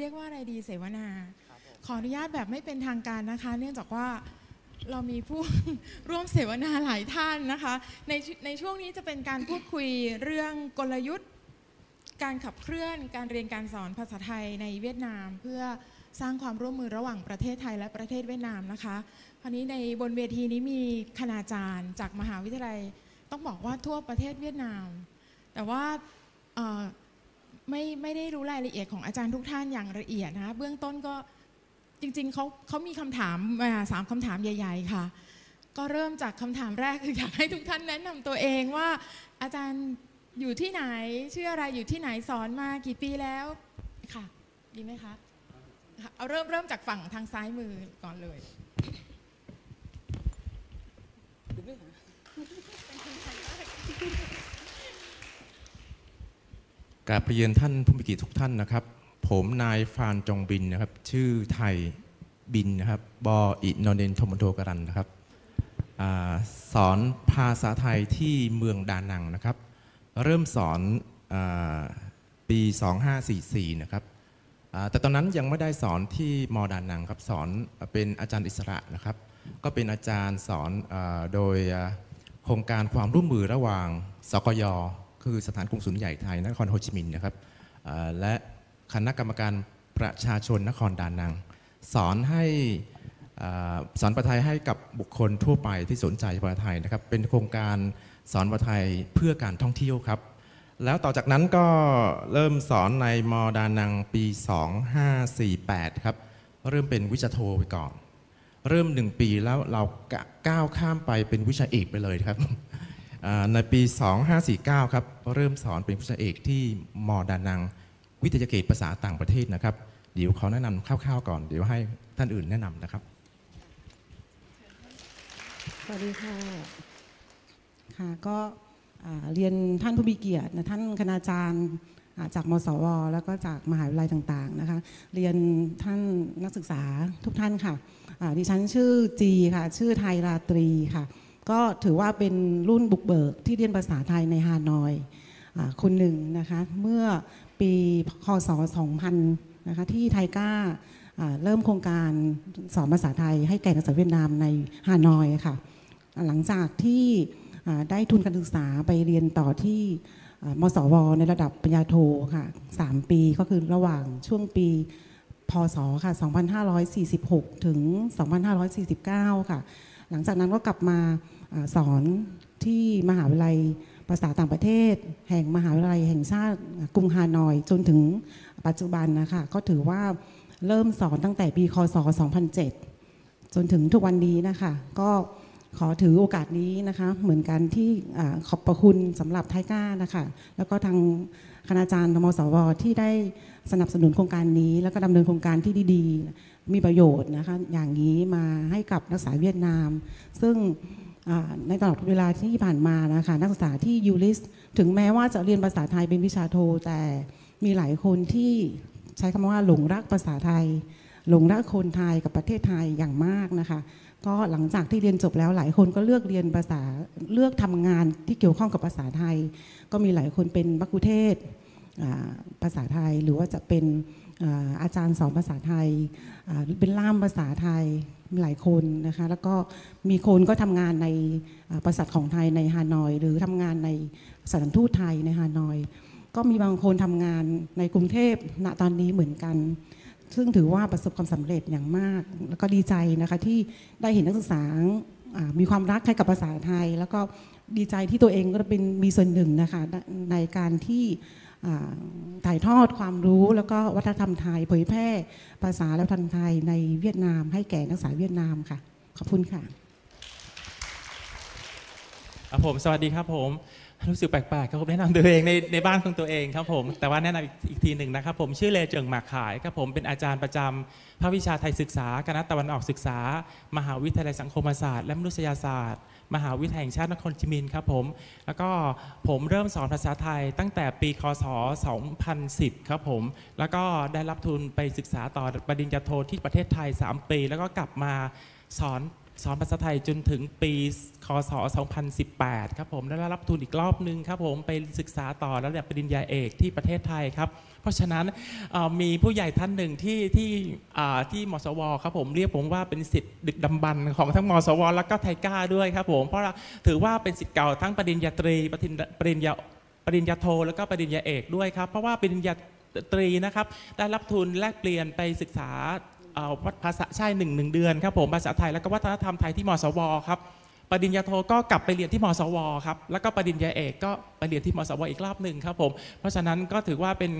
เราเรียกว่าอะไรดีเสวนา ขออนุญาตแบบไม่เป็นทางการนะคะ เนื่องจากว่าเรามีผู้ร่วมเสวนาหลายท่านนะคะ ในในช่วงนี้จะเป็นการพูดคุยเรื่องกลยุทธ์ การขับเคลื่อนการเรียนการสอนภาษาไทยในเวียดนาม เพื่อสร้างความร่วมมือระหว่างประเทศไทยและประเทศเวียดนามนะคะคราวนี้ในบนเวทีนี้มีคณาจารย์จากมหาวิทยาลัย ต้องบอกว่าทั่วประเทศเวียดนาม แต่ว่าเอ่อ ไม่ไม่ได้รู้รายละเอียดของอาจารย์ทุกท่านอย่างละเอียดนะคะเบื้องต้นก็จริงๆเขาเขามีคำถามมาสามคำถามใหญ่ ๆ ค่ะ ก็เริ่มจากคำถามแรกคืออยากให้ทุกท่านแนะนำตัวเองว่า อาจารย์อยู่ที่ไหนชื่ออะไรอยู่ที่ไหนสอนมากี่ปีแล้วค่ะดีไหมคะค่ะเอาเริ่มเริ่มจากฝั่งทางซ้ายมือก่อนเลย กราบเรียนท่านผู้มีเกียรติทุกท่านนะครับ ผมนายฟานจงบินนะครับ ชื่อไทยบินนะครับบออินนเนนทมโทกรันนะครับอสอนภาษาไทยที่เมืองดานังนะครับ เริ่มสอนอาปี 2544 นะครับแต่ตอนนั้นยังไม่ได้สอนที่มอดานังครับสอนเป็นอาจารย์อิสระนะครับ ก็เป็นอาจารย์สอนอโดยโครงการความร่วมมือระหว่างสกย คือสถานกงสุลใหญ่ไทยนครโฮจิมินห์นะครับและคณะกรรมการประชาชนนครดานัง สอนให้สอนภาษาไทยให้กับบุคคลทั่วไปที่สนใจภาษาไทยนะครับเป็นโครงการสอนภาษาไทยเพื่อการท่องเที่ยวครับ แล้วต่อจากนั้นก็เริ่มสอนในมอดานังปี 2548 ครับ เริ่มเป็นวิชาโทไปก่อน เริ่มหนึ่งปีแล้วเราก้าวข้ามไปเป็นวิชาเอกไปเลยครับ ในปี 2549 ครับเริ่มสอนเป็นวิชเอกที่มอดานัง วิทยาเขตภาษาต่างประเทศนะครับ เดี๋ยวขอแนะนำคร่าวๆก่อน เดี๋ยวให้ท่านอื่นแนะนำนะครับ สวัสดีค่ะ ค่ะก็เรียนท่านผู้มีเกียรตินะท่านคณาจารย์จากมสว แล้วก็จากมหาวิทยาลัยต่างๆนะคะ เรียนท่านนักศึกษาทุกท่านค่ะดิฉันชื่อจีค่ะ ชื่อไทยราตรีค่ะ ก็ถือว่าเป็นรุ่นบุกเบิกที่เรียนภาษาไทยในฮานอยอคนหนึ่งนะคะเมื่อปีคศ2000นะคะที่ไทยก้าเริ่มโครงการสอนภาษาไทยให้แก่นักศึกษาเวียดนามในฮานอยค่ะหลังจากที่ได้ทุนการศึกษาไปเรียนต่อที่มสว ในระดับปริญญาโทค่ะ3ปีก็คือระหว่างช่วงปีพศค่ะ2546 ถึง 2549 ค่ะ หลังจากนั้นก็กลับมา สอนที่มหาวิทยาลัยภาษาต่างประเทศ แห่งมหาวิทยาลัยแห่งชาติกรุงฮานอย จนถึงปัจจุบันนะคะก็ถือว่าเริ่มสอนตั้งแต่ปีคศ 2007 จนถึงทุกวันนี้นะคะก็ขอถือโอกาสนี้นะคะ เหมือนกันที่ขอบประคุณสำหรับไทก้านะคะแล้วก็ทางคณาจารย์ธมสวที่ได้สนับสนุนโครงการนี้ แล้วก็ดำเนินโครงการที่ดีๆ มีประโยชน์นะคะอย่างนี้มาให้กับนักศึกษาเวียดนาม ซึ่ง ในตลอดเวลาที่ผ่านมานะคะนักศึกษาที่ยูริสถึงแม้ว่าจะเรียนภาษาไทยเป็นวิชาโท แต่มีหลายคนที่ใช้คำว่าหลงรักภาษาไทย หลงรักคนไทยกับประเทศไทยอย่างมากนะคะ ก็หลังจากที่เรียนจบแล้วหลายคนก็เลือกเรียนภาษาเลือกทำงานที่เกี่ยวข้องกับภาษาไทย ก็มีหลายคนเป็นบักคุเทศภาษาไทยหรือว่าจะเป็นอาจารย์สอนภาษาไทย เป็นล่ามภาษาไทย หลายคนนะคะแล้วก็มีคนก็ทำงานในอ่าบริษัทของไทยในฮานอย หรือทำงานในสถานทูตไทยในฮานอย ก็มีบางคนทำงานในกรุงเทพณตอนนี้เหมือนกัน ซึ่งถือว่าประสบความสำเร็จอย่างมาก แล้วก็ดีใจนะคะที่ได้เห็นนักศึกษามีความรักให้กับภาษาไทย แล้วก็ดีใจที่ตัวเองก็เป็นมีส่วนหนึ่งนะคะในการที่ ถ่ายทอดความรู้แล้วก็วัฒนธรรมไทย เผยแพร่ภาษาและวัฒนธรรมไทยในเวียดนาม ให้แก่นักศึกษาเวียดนามค่ะ ขอบคุณค่ะครับผมสวัสดีครับผมรู้สึกแปลกๆครับผมแนะนำตัวเองในในบ้านของตัวเองครับผมแต่ว่าแนะนำอีกอีกทีหนึ่งนะครับผมชื่อเลเจิงหมากขายครับผมเป็นอาจารย์ประจำภาควิชาไทยศึกษาคณะตะวันออกศึกษา มหาวิทยาลัยสังคมศาสตร์ และมนุษยศาสตร์ มหาวิทยาลัยแห่งชาตินครจิมินครับผม แล้วก็ผมเริ่มสอนภาษาไทยตั้งแต่ปีคศ 2010 ครับผม แล้วก็ได้รับทุนไปศึกษาต่อปริญญาโทที่ประเทศไทย 3 ปี แล้วก็กลับมาสอน สอนภาษาไทยจนถึงปีคศ 2018 ครับผมแล้วได้รับทุนอีกรอบนึงครับผมไปศึกษาต่อระดับปริญญาเอกที่ประเทศไทยครับ เพราะฉะนั้นมีผู้ใหญ่ท่านหนึ่งที่ที่ที่มสวครับผมเรียกผมว่าเป็นสิทธิ์ดึกดำบรรพ์ของทั้งมสว แล้วก็ไทก้าด้วยครับผมเพราะถือว่าเป็นสิทธิ์เก่าทั้งปริญญาตรีปริญญาปริญญาปริญญาโทแล้วก็ปริญญาเอกด้วยครับเพราะว่าปริญญาตรีนะครับได้รับทุนแลกเปลี่ยนไปศึกษา เอ่อวัดภาษาใช่หนึ่งหนึ่งเดือนครับผมภาษาไทยแล้วก็วัฒนธรรมไทยที่มสวครับปริญญาโทก็กลับไปเรียนที่มสวครับแล้วก็ปริญญาเอกก็ไปเรียนที่มสวอีกรอบหนึ่งครับผมเพราะฉะนั้นก็ถือว่าเป็น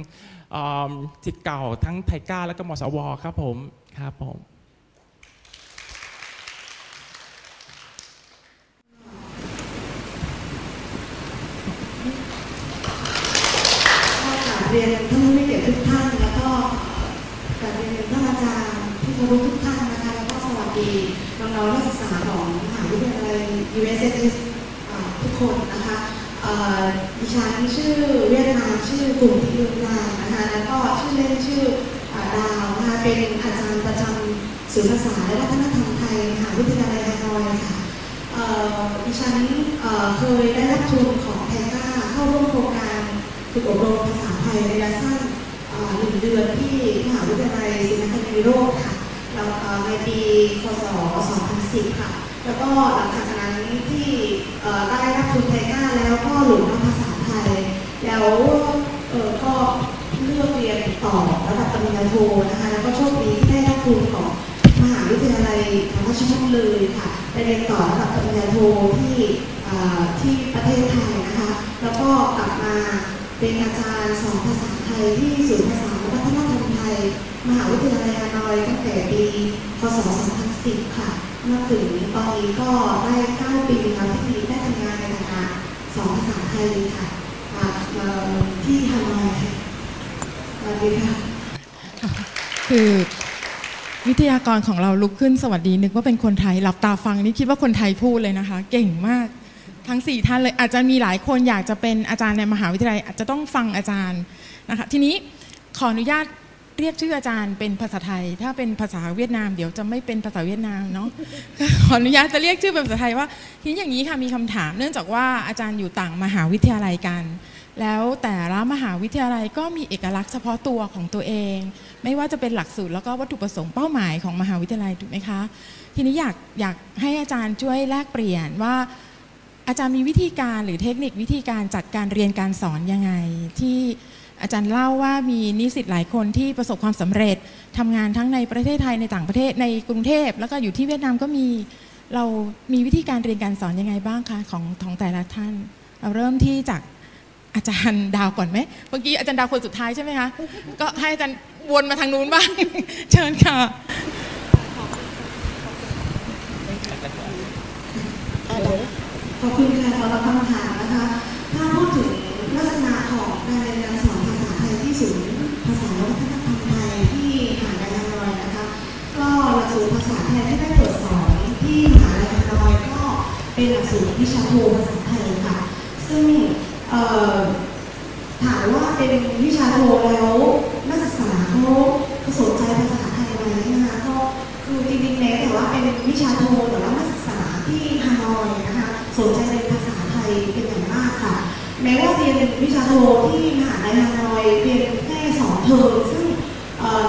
อ่าสิทธิ์เก่าทั้งไทยก้าแล้วก็มสวครับผมครับผมเรียนท่าน ที่เคารพทุกท่านนะคะแล้วก็สวัสดีน้องๆนักศึกษาของมหาวิทยาลัย USS ทุกคนนะคะดิฉันชื่อเวียดนามชื่อกลุ่มที่ยืนยานนะคะแล้วก็ชื่อเล่นชื่ออดาวนะคะเป็นอาจารย์ประจำศูนย์ภาษาและวัฒนธรรมไทยมหาวิทยาลัยฮานอยค่ะดิฉันเคยได้รับทุนของไทก้าเข้าร่วมโครงการฝึกอบรมภาษาไทยระยะสั้นหนึ่งเดือนที่มหาวิทยาลัยศรีนครินทร์วิโรธค่ะ ในปีพศ2010 ค่ะ แล้วก็หลังจากนั้นที่ได้รับทุนไทก้าแล้วก็หลงรักภาษาไทย แล้วก็เลือกเรียนต่อระดับปริญญาโทนะคะ แล้วก็โชคดีที่ได้รับทุนของมหาวิทยาลัยราชภัฏเลยค่ะไปเรียนต่อระดับปริญญาโทที่ที่ประเทศไทยนะคะ แล้วก็กลับมาเป็นอาจารย์สอนภาษาไทยที่ศูนย์ภาษาและวัฒนธรรม ไทย มหาวิทยาลัยฮานอยตั้งแต่ปีพศ 2010 ค่ะมาถึงตอนนี้ก็ได้ 9 ปีแล้วที่ได้ทำงานในฐานะสอนภาษาไทยค่ะอ่าที่ฮานอยสวัสดีค่ะ คือวิทยากรของเราลุกขึ้นสวัสดีนึกว่าเป็นคนไทยหลับตาฟังนี่คิดว่าคนไทยพูดเลยนะคะ เก่งมากทั้ง 4 ท่านเลยอาจจะมีหลายคนอยากจะเป็นอาจารย์ในมหาวิทยาลัย อาจจะต้องฟังอาจารย์นะคะทีนี้ขออนุญาต เรียกชื่ออาจารย์เป็นภาษาไทย ถ้าเป็นภาษาเวียดนามเดี๋ยวจะไม่เป็นภาษาเวียดนามเนาะขออนุญาตจะเรียกชื่อเป็นภาษาไทยว่าทีนี้อย่างนี้ค่ะมีคำถาม เนื่องจากว่าอาจารย์อยู่ต่างมหาวิทยาลัยกัน แล้วแต่ละมหาวิทยาลัยก็มีเอกลักษณ์เฉพาะตัวของตัวเอง ไม่ว่าจะเป็นหลักสูตรแล้วก็วัตถุประสงค์เป้าหมายของมหาวิทยาลัยถูกไหมคะ ทีนี้อยากอยากให้อาจารย์ช่วยแลกเปลี่ยนว่าอาจารย์มีวิธีการหรือเทคนิควิธีการจัดการเรียนการสอนยังไงที่ อาจารย์เล่าว่ามีนิสิตหลายคนที่ประสบความสำเร็จทำงานทั้งในประเทศไทยในต่างประเทศในกรุงเทพ แล้วก็อยู่ที่เวียดนามก็มีเรามีวิธีการเรียนการสอนยังไงบ้างคะของของแต่ละท่าน เราเริ่มที่จากอาจารย์ดาวก่อนไหมเมื่อกี้อาจารย์ดาวคนสุดท้ายใช่ไหมคะก็ให้อาจารย์วนมาทางนู้นบ้างเชิญค่ะขอบคุณค่ะสำหรับคำถามนะคะถ้าพูดถึงลักษณะของการเรียน ไทยที่ศูนย์ภาษาวัฒนธรรมไทยที่มหาลัยฮานอยนะคะ ก็หลักสูตรภาษาไทยที่ได้ตรวจสอนที่มหาลัยฮานอยก็เป็นหลักสูตรวิชาโทภาษาไทยค่ะ ซึ่งถามว่าเป็นวิชาโทแล้วนักศึกษาเขาเขาสนใจภาษาไทยไหมนะคะก็คือจริงๆแล้วแต่ว่าเป็นวิชาโทแต่ว่านักศึกษาที่ฮานอยนะคะสนใจใน แม้ว่าเรียนวิชาโทที่มหาลัยฮานอยเรียนแค่สองเทอมซึ่ง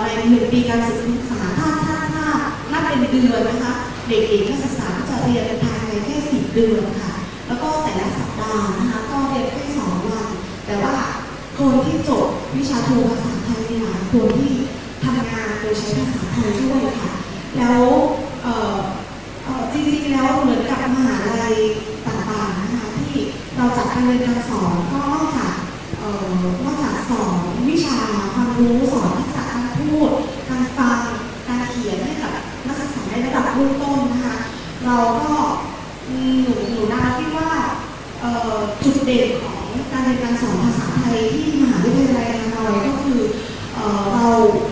ในหนึ่งปีการศึกษาถ้าถ้าถ้านับเป็นเดือนนะคะ เด็กๆนักศึกษาก็จะเรียนภายในแค่สิบเดือนค่ะ แล้วก็แต่ละสัปดาห์นะคะก็เรียนแค่สองวัน แต่ว่าคนที่จบวิชาโทภาษาไทยมีหลายคนที่ทำงานโดยใช้ภาษาไทยด้วยค่ะ แล้วเอ่อเอ่อจริงๆแล้วเหมือนกับมหาลัยต่างๆนะคะที่ เราจัดการเรียนการสอนก็นอกจากนอกจากสอนวิชาความรู้สอนทักษะการพูด การฟัง การเขียนให้กับนักศึกษาในระดับเบื้องต้นนะคะ เราก็อืมหนูหนูนาคิดว่าเอ่อจุดเด่นของการเรียนการสอนภาษาไทยที่มหาวิทยาลัยฮานอยก็คือเอ่อเรา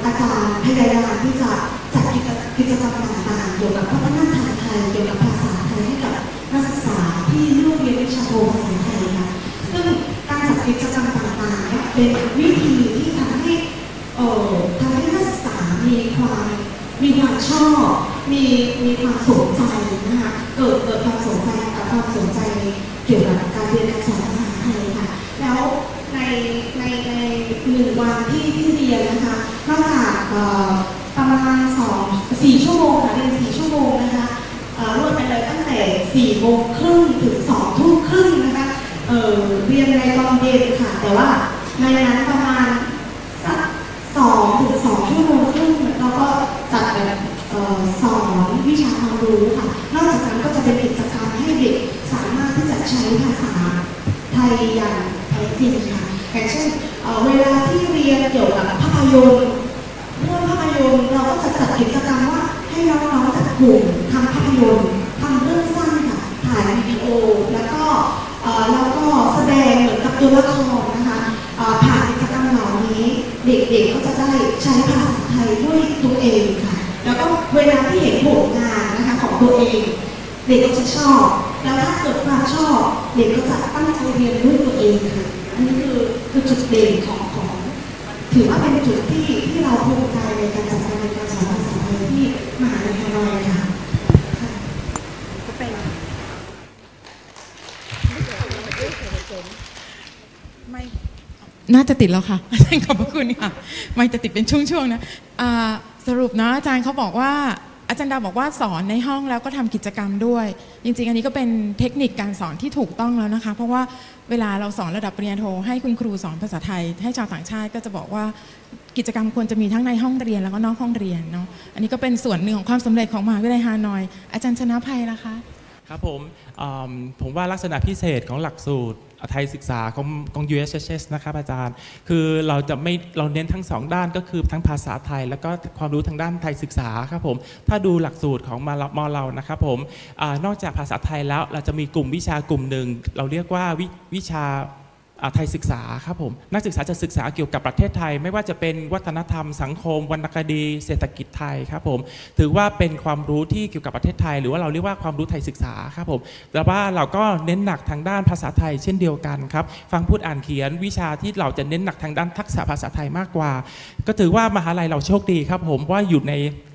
อาจารย์พยายามที่จะจัดกิจกิจกรรมต่างๆเกี่ยวกับวัฒนธรรมไทยเกี่ยวกับภาษาไทยให้กับนักศึกษาที่เลือกเรียนวิชาโทภาษาไทยค่ะซึ่งการจัดกิจกรรมต่างๆเนี่ยเป็นวิธีที่ทำให้ เอ่อทำให้นักศึกษามีความมีความชอบ ม มีมีความสนใจนะคะเกิดเกิดความสนใจกับความสนใจเกี่ยวกับการเรียนการสอนภาษาไทยค่ะ แล้วในในในหนึ่งวันที่ที่เรียนนะคะนอกจากเอ่อประมาณสองสี่ชั่วโมงค่ะเรียนสี่ชั่วโมงนะคะเอ่อรวดไปเลยตั้งแต่สี่โมงครึ่งถึงสองทุ่มครึ่งนะคะเอ่อเรียนในตอนเย็นค่ะ แต่ว่าในนั้นประมาณสักสองถึงสองชั่วโมงครึ่งแล้วก็จัดแบบเอ่อสอนวิชาความรู้ค่ะ นอกจากนั้นก็จะเป็นกิจกรรมให้เด็กสามารถที่จะใช้ภาษา ไทยอย่างแท้จริงค่ะ อย่างเช่นเวลาที่เรียนเกี่ยวกับภาพยนตร์เรื่องภาพยนตร์เราก็จะจัดกิจกรรมว่าให้น้องๆจัดกลุ่มทำภาพยนตร์ทำเรื่องสั้นค่ะถ่ายวิดีโอแล้วก็แล้วก็แสดงเหมือนกับตัวละครนะคะผ่านกิจกรรมเหล่านี้ เด็กๆก็จะได้ใช้ภาษาไทยด้วยตัวเองค่ะแล้วก็เวลาที่เห็นผลงานนะคะของตัวเอง เด็กก็จะชอบ แล้วถ้าเกิดความชอบ เด็กก็จะตั้งใจเรียนด้วยตัวเองค่ะ จุดเด่นของของถือว่าเป็นจุดที่ที่เราภูมิใจในการจัดการเรียนการสอนภาษาไทยที่มหาวิทยาลัยค่ะค่ะก็เป็นไม่น่าจะติดแล้วค่ะอาจารย์ขอบพระคุณค่ะ ไม่จะติดเป็นช่วงๆนะสรุปนะอาจารย์เขาบอกว่า อาจารย์ดาวบอกว่าสอนในห้องแล้วก็ทำกิจกรรมด้วย จริง ๆ อันนี้ก็เป็นเทคนิคการสอนที่ถูกต้องแล้วนะคะ เพราะว่าเวลาเราสอนระดับปริญญาโทให้คุณครูสอนภาษาไทย ให้ชาวต่างชาติก็จะบอกว่ากิจกรรมควรจะมีทั้งในห้องเรียนแล้วก็นอกห้องเรียนเนาะอันนี้ก็เป็นส่วนหนึ่งของความสำเร็จของมหาวิทยาลัยฮานอย อาจารย์ชนะภัยนะคะครับผมอืมผมว่าลักษณะพิเศษของหลักสูตร ไทยศึกษาของของ USHS นะครับอาจารย์ คือเราจะไม่เราเน้นทั้งสองด้านก็คือทั้งภาษาไทย แล้วก็ความรู้ทางด้านไทยศึกษาครับผม ถ้าดูหลักสูตรของมอมเรานะครับผมอนอกจากภาษาไทยแล้วเราจะมีกลุ่มวิชากลุ่มหนึ่ง เราเรียกว่าวิวชา ไทยศึกษาครับผมนักศึกษาจะศึกษาเกี่ยวกับประเทศไทย ไม่ว่าจะเป็นวัฒนธรรมสังคม วรรณคดี เศรษฐกิจไทยครับผมถือว่าเป็นความรู้ที่เกี่ยวกับประเทศไทย หรือว่าเราเรียกว่าความรู้ไทยศึกษาครับผมแต่ว่าเราก็เน้นหนักทางด้านภาษาไทยเช่นเดียวกันครับฟังพูดอ่านเขียนวิชาที่เราจะเน้นหนักทางด้านทักษะภาษาไทยมากกว่า ก็ถือว่ามหาลัยเราโชคดีครับผมว่าอยู่ใน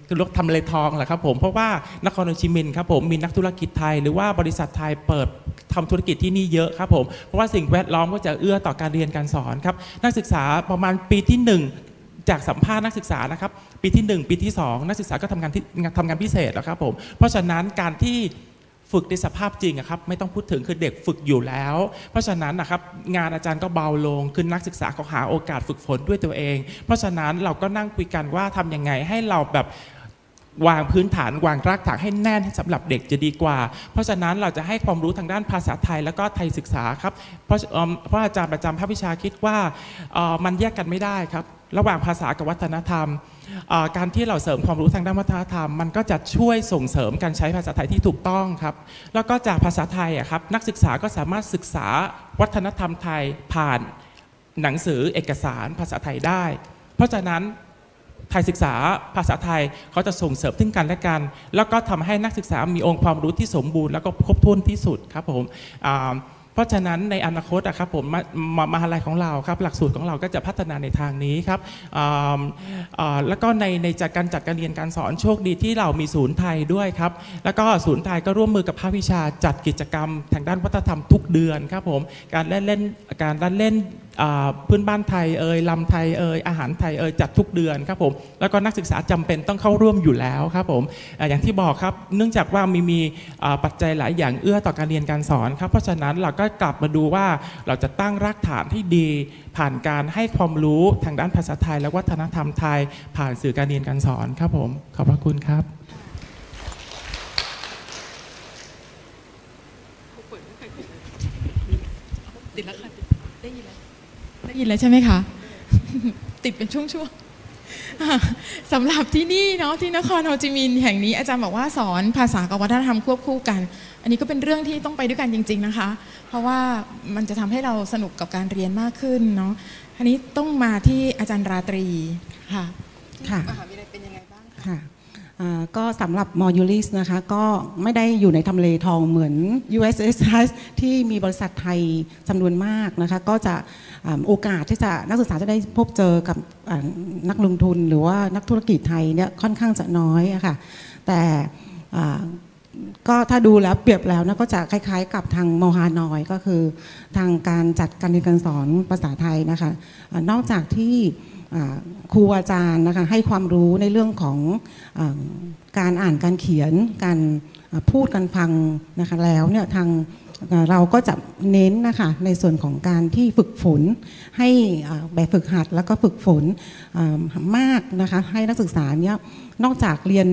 คือรถทำเลทองแหละครับผมเพราะว่านครโฮจิมินห์ครับผมมีนักธุรกิจไทย หรือว่าบริษัทไทยเปิดทำธุรกิจที่นี่เยอะครับผมเพราะว่าสิ่งแวดล้อมก็จะเอื้อต่อการเรียนการสอนครับนักศึกษาประมาณปีที่หนึ่งจากสัมภาษณ์นักศึกษานะครับปีที่หนึ่งปีที่สองนักศึกษาก็ทำงานที่ทำงานพิเศษแล้วครับผมเพราะฉะนั้นการที่ฝึกในสภาพจริงครับไม่ต้องพูดถึงคือเด็กฝึกอยู่แล้ว เพราะฉะนั้นนะครับงานอาจารย์ก็เบาลงคือนักศึกษาเขาหาโอกาสฝึกฝนด้วยตัวเอง เพราะฉะนั้นเราก็นั่งคุยกันว่าทำยังไงให้เราแบบ วางพื้นฐานวางรากฐานให้แน่นสำหรับเด็กจะดีกว่า เพราะฉะนั้นเราจะให้ความรู้ทางด้านภาษาไทยแล้วก็ไทยศึกษาครับ เพราะเอิ่มเพราะอาจารย์ประจำภาควิชาคิดว่ามันแยกกันไม่ได้ครับ ระหว่างภาษากับวัฒนธรรม การที่เราเสริมความรู้ทางด้านวัฒนธรรม มันก็จะช่วยส่งเสริมการใช้ภาษาไทยที่ถูกต้องครับ แล้วก็จากภาษาไทยอะครับนักศึกษาก็สามารถศึกษาวัฒนธรรมไทยผ่านหนังสือเอกสารภาษาไทยได้ เพราะฉะนั้น ทยศึกษาภาษาไทยเขาจะส่งเสริมถึงกันและกัน แล้วก็ทำให้นักศึกษามีองค์ความรู้ที่สมบูรณ์แล้วก็ครบถ้วนที่สุดครับผมเพราะฉะนั้นในอนาคตอะครับผมมมหาลัยของเราครับหลักสูตรของเราก็จะพัฒนาในทางนี้ครับแล้วก็ในในจัดการจัดการเรียนการสอนโชคดีที่เรามีศูนย์ไทยด้วยครับแล้วก็ศูนย์ไทยก็ร่วมมือกับภาควิชาจัดกิจกรรม ทางด้านวัฒนธรรมทุกเดือนครับผมการเล่นเล่นการเล่นเล่น พื้นบ้านไทยเอ่ยลำไทยเอ่ยอาหารไทยเอ่ยจัดทุกเดือนครับผมแล้วก็นักศึกษาจำเป็นต้องเข้าร่วมอยู่แล้วครับผมอย่างที่บอกครับเนื่องจากว่ามีมีปัจจัยหลายอย่างเอื้อต่อการเรียนการสอนครับเพราะฉะนั้นเราก็กลับมาดูว่าเราจะตั้งรากฐานที่ดีผ่านการให้ความรู้ทางด้านภาษาไทย และวัฒนธรรมไทย ผ่านสื่อการเรียนการสอนครับผมขอบพระคุณครับ ติดแล้วค่ะได้ยินแล้ว ได้ยินแล้วใช่ไหมคะ ติดเป็นช่วงๆอะสำหรับที่นี่เนาะที่นครโฮจิมินห์แห่งนี้อาจารย์บอกว่าสอนภาษากับวัฒนธรรมควบคู่กัน อันนี้ก็เป็นเรื่องที่ต้องไปด้วยกันจริง ๆนะคะ เพราะว่ามันจะทำให้เราสนุกกับการเรียนมากขึ้นเนาะอันนี้ต้องมาที่อาจารย์ราตรีค่ะค่ะมหาวิทยาลัยเป็นยังไงบ้างคะค่ะอ่า ก็สำหรับมอยูลิสนะคะก็ไม่ได้อยู่ในทำเลทองเหมือน USS ที่มีบริษัทไทยจำนวนมากนะคะก็จะโอกาสที่จะนักศึกษาจะได้พบเจอกับนักลงทุนหรือว่านักธุรกิจไทยเนี่ยค่อนข้างจะน้อยะค่ะแต่ก็ถ้าดูแล้วเปรียบแล้วนะก็จะคล้ายๆ กับทางมอฮานอยก็คือทางการจัดการเรียนการสอนภาษาไทยนะคะอานอกจากที่ ครูอาจารย์นะคะให้ความรู้ในเรื่องของอการอ่านการเขียน การพูดการฟังนะคะแล้วเนี่ยทางเราก็จะเน้นนะคะในส่วนของการที่ฝึกฝนให้แบบฝึกหัดแล้วก็ฝึกฝนมากนะคะให้นักศึกษาเนี่ยนอกจากเรียน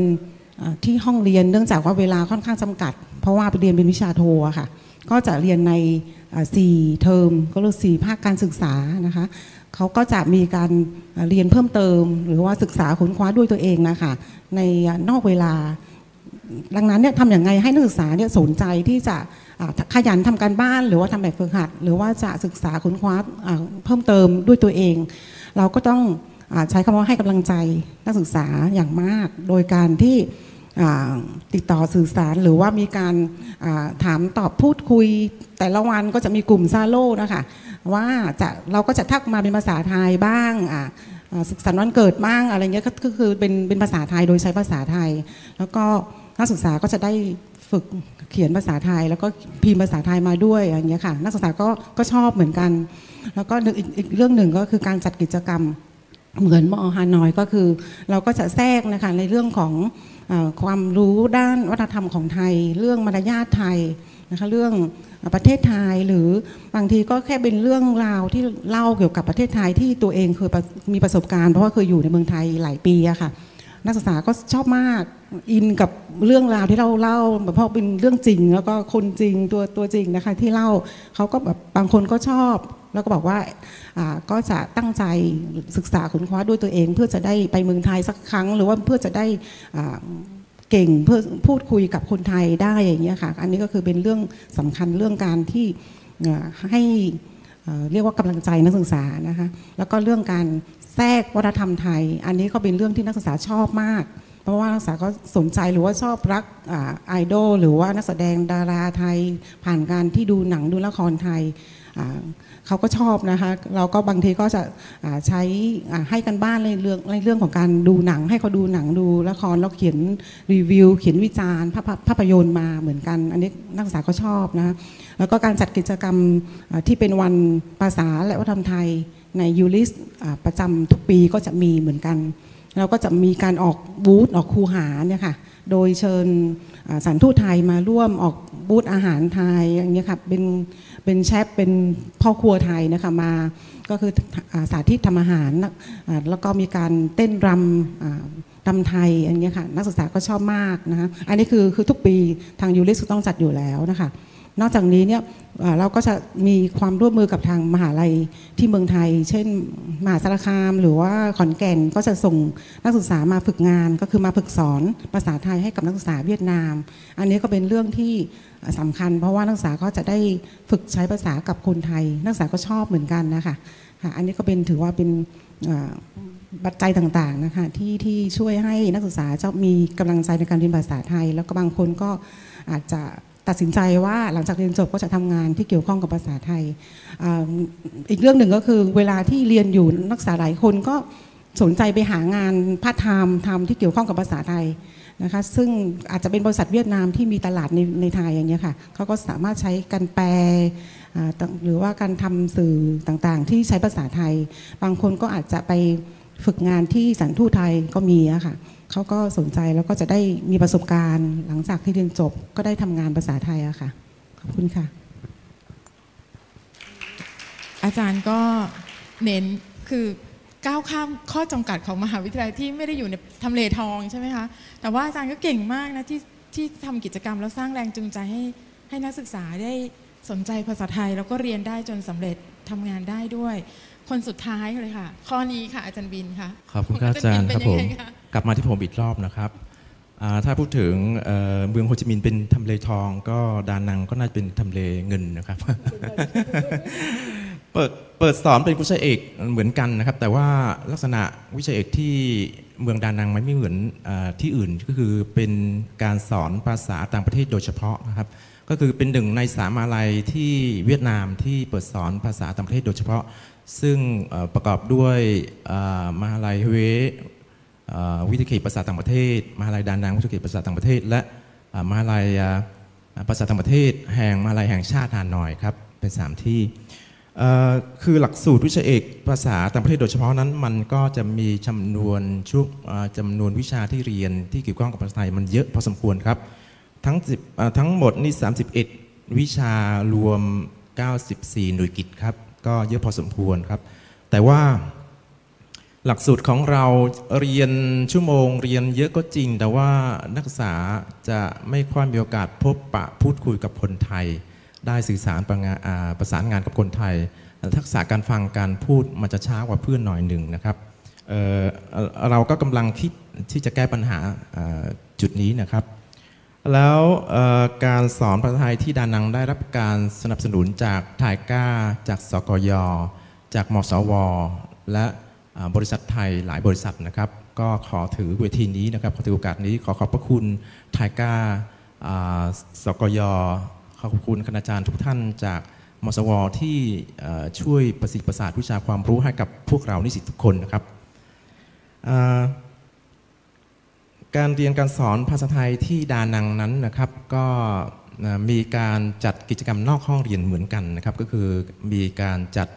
ที่ห้องเรียนเนื่องจากว่าเวลาค่อนข้างจำกัด เพราะว่าไปเรียนเป็นวิชาโทะค่ะ ก็จะเรียนในสี่เทอมก็เรียกสี่ภาคการศึกษานะคะ เขาก็จะมีการเรียนเพิ่มเติม หรือว่าศึกษาค้นคว้าด้วยตัวเองนะคะในนอกเวลา ดังนั้นเนี่ยทำอย่างไงให้นักศึกษาเนี่ยสนใจที่จะขยันทำการบ้านหรือว่าทำแบบฝึกหัด หรือว่าจะศึกษาค้นคว้าเพิ่มเติมด้วยตัวเอง เราก็ต้องอใช้คำว่าให้กำลังใจนักศึกษาอย่างมาก โดยการที่ติดต่อสื่อสารหรือว่ามีการถามตอบพูดคุย แต่ละวันก็จะมีกลุ่มซาโลนะคะ ว่าจะเราก็จะทักมาเป็นภาษาไทยบ้างอ่าอ่าสุขสันต์วันเกิดบ้างอะไรเงี้ยก็คือเป็นเป็นภาษาไทยโดยใช้ภาษาไทย แล้วก็นักศึกษาก็จะได้ฝึกเขียนภาษาไทย แล้วก็พิมพ์ภาษาไทยมาด้วยอย่างเงี้ยค่ะ นักศึกษาก็ก็ชอบเหมือนกัน แล้วก็อีกอีกเรื่องหนึ่งก็คือการจัดกิจกรรมเหมือนมอฮานอยก็คือ เราก็จะแทรกนะคะในเรื่องของความรู้ด้านวัฒนธรรมของไทย เรื่องมารยาทไทย นะคะเรื่องประเทศไทยหรือบางทีก็แค่เป็นเรื่องราวที่เล่าเกี่ยวกับประเทศไทยที่ตัวเองเคยมีประสบการณ์เพราะว่าเคยอยู่ในเมืองไทยหลายปีอะค่ะ นักศึกษาก็ชอบมากอินกับเรื่องราวที่เราเล่าเพราะเป็นเรื่องจริง แล้วก็คนจริงตัวตัวจริงนะคะที่เล่าเขาก็แบบบางคนก็ชอบ แล้วก็บอกว่าอ่าก็จะตั้งใจศึกษาค้นคว้าด้วยตัวเอง เพื่อจะได้ไปเมืองไทยสักครั้ง หรือว่าเพื่อจะได้อ่า เก่งเพื่อพูดคุยกับคนไทยได้อย่างเงี้ยค่ะ อันนี้ก็คือเป็นเรื่องสำคัญเรื่องการที่ให้เรียกว่ากำลังใจนักศึกษานะคะแล้วก็เรื่องการแทรกวัฒนธรรมไทย อันนี้ก็เป็นเรื่องที่นักศึกษาชอบมาก เพราะว่านักศึกษาก็สนใจหรือว่าชอบรักอไอดอลหรือว่านักแสดงดาราไทย ผ่านการที่ดูหนังดูละครไทย เขาก็ชอบนะคะ เราก็บางทีก็จะใช้ให้กันบ้านในเรื่องในเรื่องของการดูหนัง ให้เขาดูหนังดูละครแล้วเขียนรีวิว เขียนวิจารณ์ภาพภาพยนตร์มาเหมือนกัน อันนี้นักศึกษาก็ชอบนะแล้วก็การจัดกิจกรรมที่เป็นวันภาษาและวัฒนธรรมไทยในยูริสประจำทุกปีก็จะมีเหมือนกันเราก็จะมีการออกบูธออกคูหาเนี่ยค่ะ โดยเชิญสถานทูตไทยมาร่วมออกบูธอาหารไทยอย่างเงี้ยค่ะ เป็น เป็นเชฟเป็นพ่อครัวไทยนะคะมาก็คือสาธิตทำอาหารแล้วก็มีการเต้นรำรำไทยอันเนี้ยค่ะนักศึกษาก็ชอบมากนะคะอันนี้คือคือทุกปีทางยูริสต้องจัดอยู่แล้วนะคะ นอกจากนี้เนี่ยเราก็จะมีความร่วมมือกับทางมหาลัยที่เมืองไทย เช่น มหาสารคาม หรือว่าขอนแก่นก็จะส่งนักศึกษามาฝึกงาน ก็คือมาฝึกสอนภาษาไทยให้กับนักศึกษาเวียดนาม อันนี้ก็เป็นเรื่องที่สำคัญ เพราะว่านักศึกษาก็จะได้ฝึกใช้ภาษากับคนไทย นักศึกษาก็ชอบเหมือนกันนะคะอันนี้ก็เป็นถือว่าเป็นปัจจัยต่างๆนะคะที่ที่ช่วยให้นักศึกษาจะมีกำลังใจในการเรียนภาษาไทย แล้วก็บางคนก็อาจจะ ตัดสินใจว่าหลังจากเรียนจบก็จะทำงานที่เกี่ยวข้องกับภาษาไทย อีกเรื่องหนึ่งก็คือเวลาที่เรียนอยู่นักศึกษาหลายคนก็สนใจไปหางานพาร์ทไทม์ทำที่เกี่ยวข้องกับภาษาไทยนะคะซึ่งอาจจะเป็นบริษัทเวียดนามที่มีตลาดในในไทยอย่างเงี้ยค่ะเขาก็สามารถใช้การแปลหรือว่าการทำสื่อต่างๆ ที่ใช้ภาษาไทย บางคนก็อาจจะไปฝึกงานที่สถานทูตไทยก็มีอะค่ะ เขาก็สนใจแล้วก็จะได้มีประสบการณ์ หลังจากที่เรียนจบก็ได้ทำงานภาษาไทยอะค่ะ ขอบคุณค่ะ อาจารย์ก็เน้นคือก้าวข้ามข้อจำกัดของมหาวิทยาลัยที่ไม่ได้อยู่ในทำเลทองใช่ไหมคะ แต่ว่าอาจารย์ก็เก่งมากนะที่ที่ทำกิจกรรมแล้วสร้างแรงจูงใจให้ให้นักศึกษาได้สนใจภาษาไทย แล้วก็เรียนได้จนสำเร็จทำงานได้ด้วย คนสุดท้ายเลยค่ะ ข้อนี้ค่ะอาจารย์บินค่ะขอบคุณครับอาจารย์เป็นครับยัผงมไงคะ กลับมาที่ผมอีกรอบนะครับถ้าพูดถึงเมืองโฮจิมินห์เป็นทำเลทอง ก็ดานังก็น่าจะเป็นทำเลเงินนะครับ เปิดเปิดสอนเป็นวิชาเอกเหมือนกันนะครับ แต่ว่าลักษณะวิชาเอกที่เมืองดานังมันไม่เหมือนอที่อื่นก็คือเป็นการสอนภาษาต่างประเทศโดยเฉพาะนะครับ ก็คือเป็นหนึ่งในสามมาลัยที่เวียดนามที่เปิดสอนภาษาต่างประเทศโดยเฉพาะ ซึ่งประกอบด้วยมหาลัยเฮเว วิทยาเขตภาษาต่างประเทศ มหาลัยดานังวิทยาเขตภาษาต่างประเทศ และมหาลัยภาษาต่างประเทศ แห่งมหาลัยแห่งชาติฮานอยครับเป็นสามที่คือหลักสูตรวิชาเอกภาษาต่างประเทศโดยเฉพาะนั้น มันก็จะมีจำนวนช่วงจำนวนวิชาที่เรียนที่เกี่ยวข้องกับภาษาไทยมันเยอะพอสมควรครับ ทั้ง10ทั้งหมดนี่31 วิชารวม 94 หน่วยกิจครับ ก็เยอะพอสมควรครับ แต่ว่า หลักสูตรของเราเรียนชั่วโมงเรียนเยอะก็จริง แต่ว่านักศึกษาจะไม่ค่อยมีโอกาสพบปะพูดคุยกับคนไทย ได้สื่อสารประาอ่าประสานงานกับคนไทย ทักษะการฟังการพูดมันจะช้ากว่าเพื่อนหน่อยหนึ่งนะครับเเราก็กำลังคิดที่จะแก้ปัญหาจุดนี้นะครับ แล้วการสอนภาษาไทยที่ดานังได้รับการสนับสนุนจากถ่ายก้า จากสกย จากมสว และ บริษัทไทยหลายบริษัทนะครับ ก็ขอถือเวทีนี้นะครับขอถือโอกาสนี้ขอขอบพระคุณถ่ายก้าสกยขอบคุณคณาจารย์ทุกท่านจากมสวที่ช่วยประสิทธิ์ประสาทวิชาความรู้ให้กับพวกเรานิสิตทุกคนนะครับ การเรียนการสอนภาษาไทยที่ดานังนั้นนะครับ ก็มีการจัดกิจกรรมนอกห้องเรียนเหมือนกันนะครับ ก็คือมีการจัด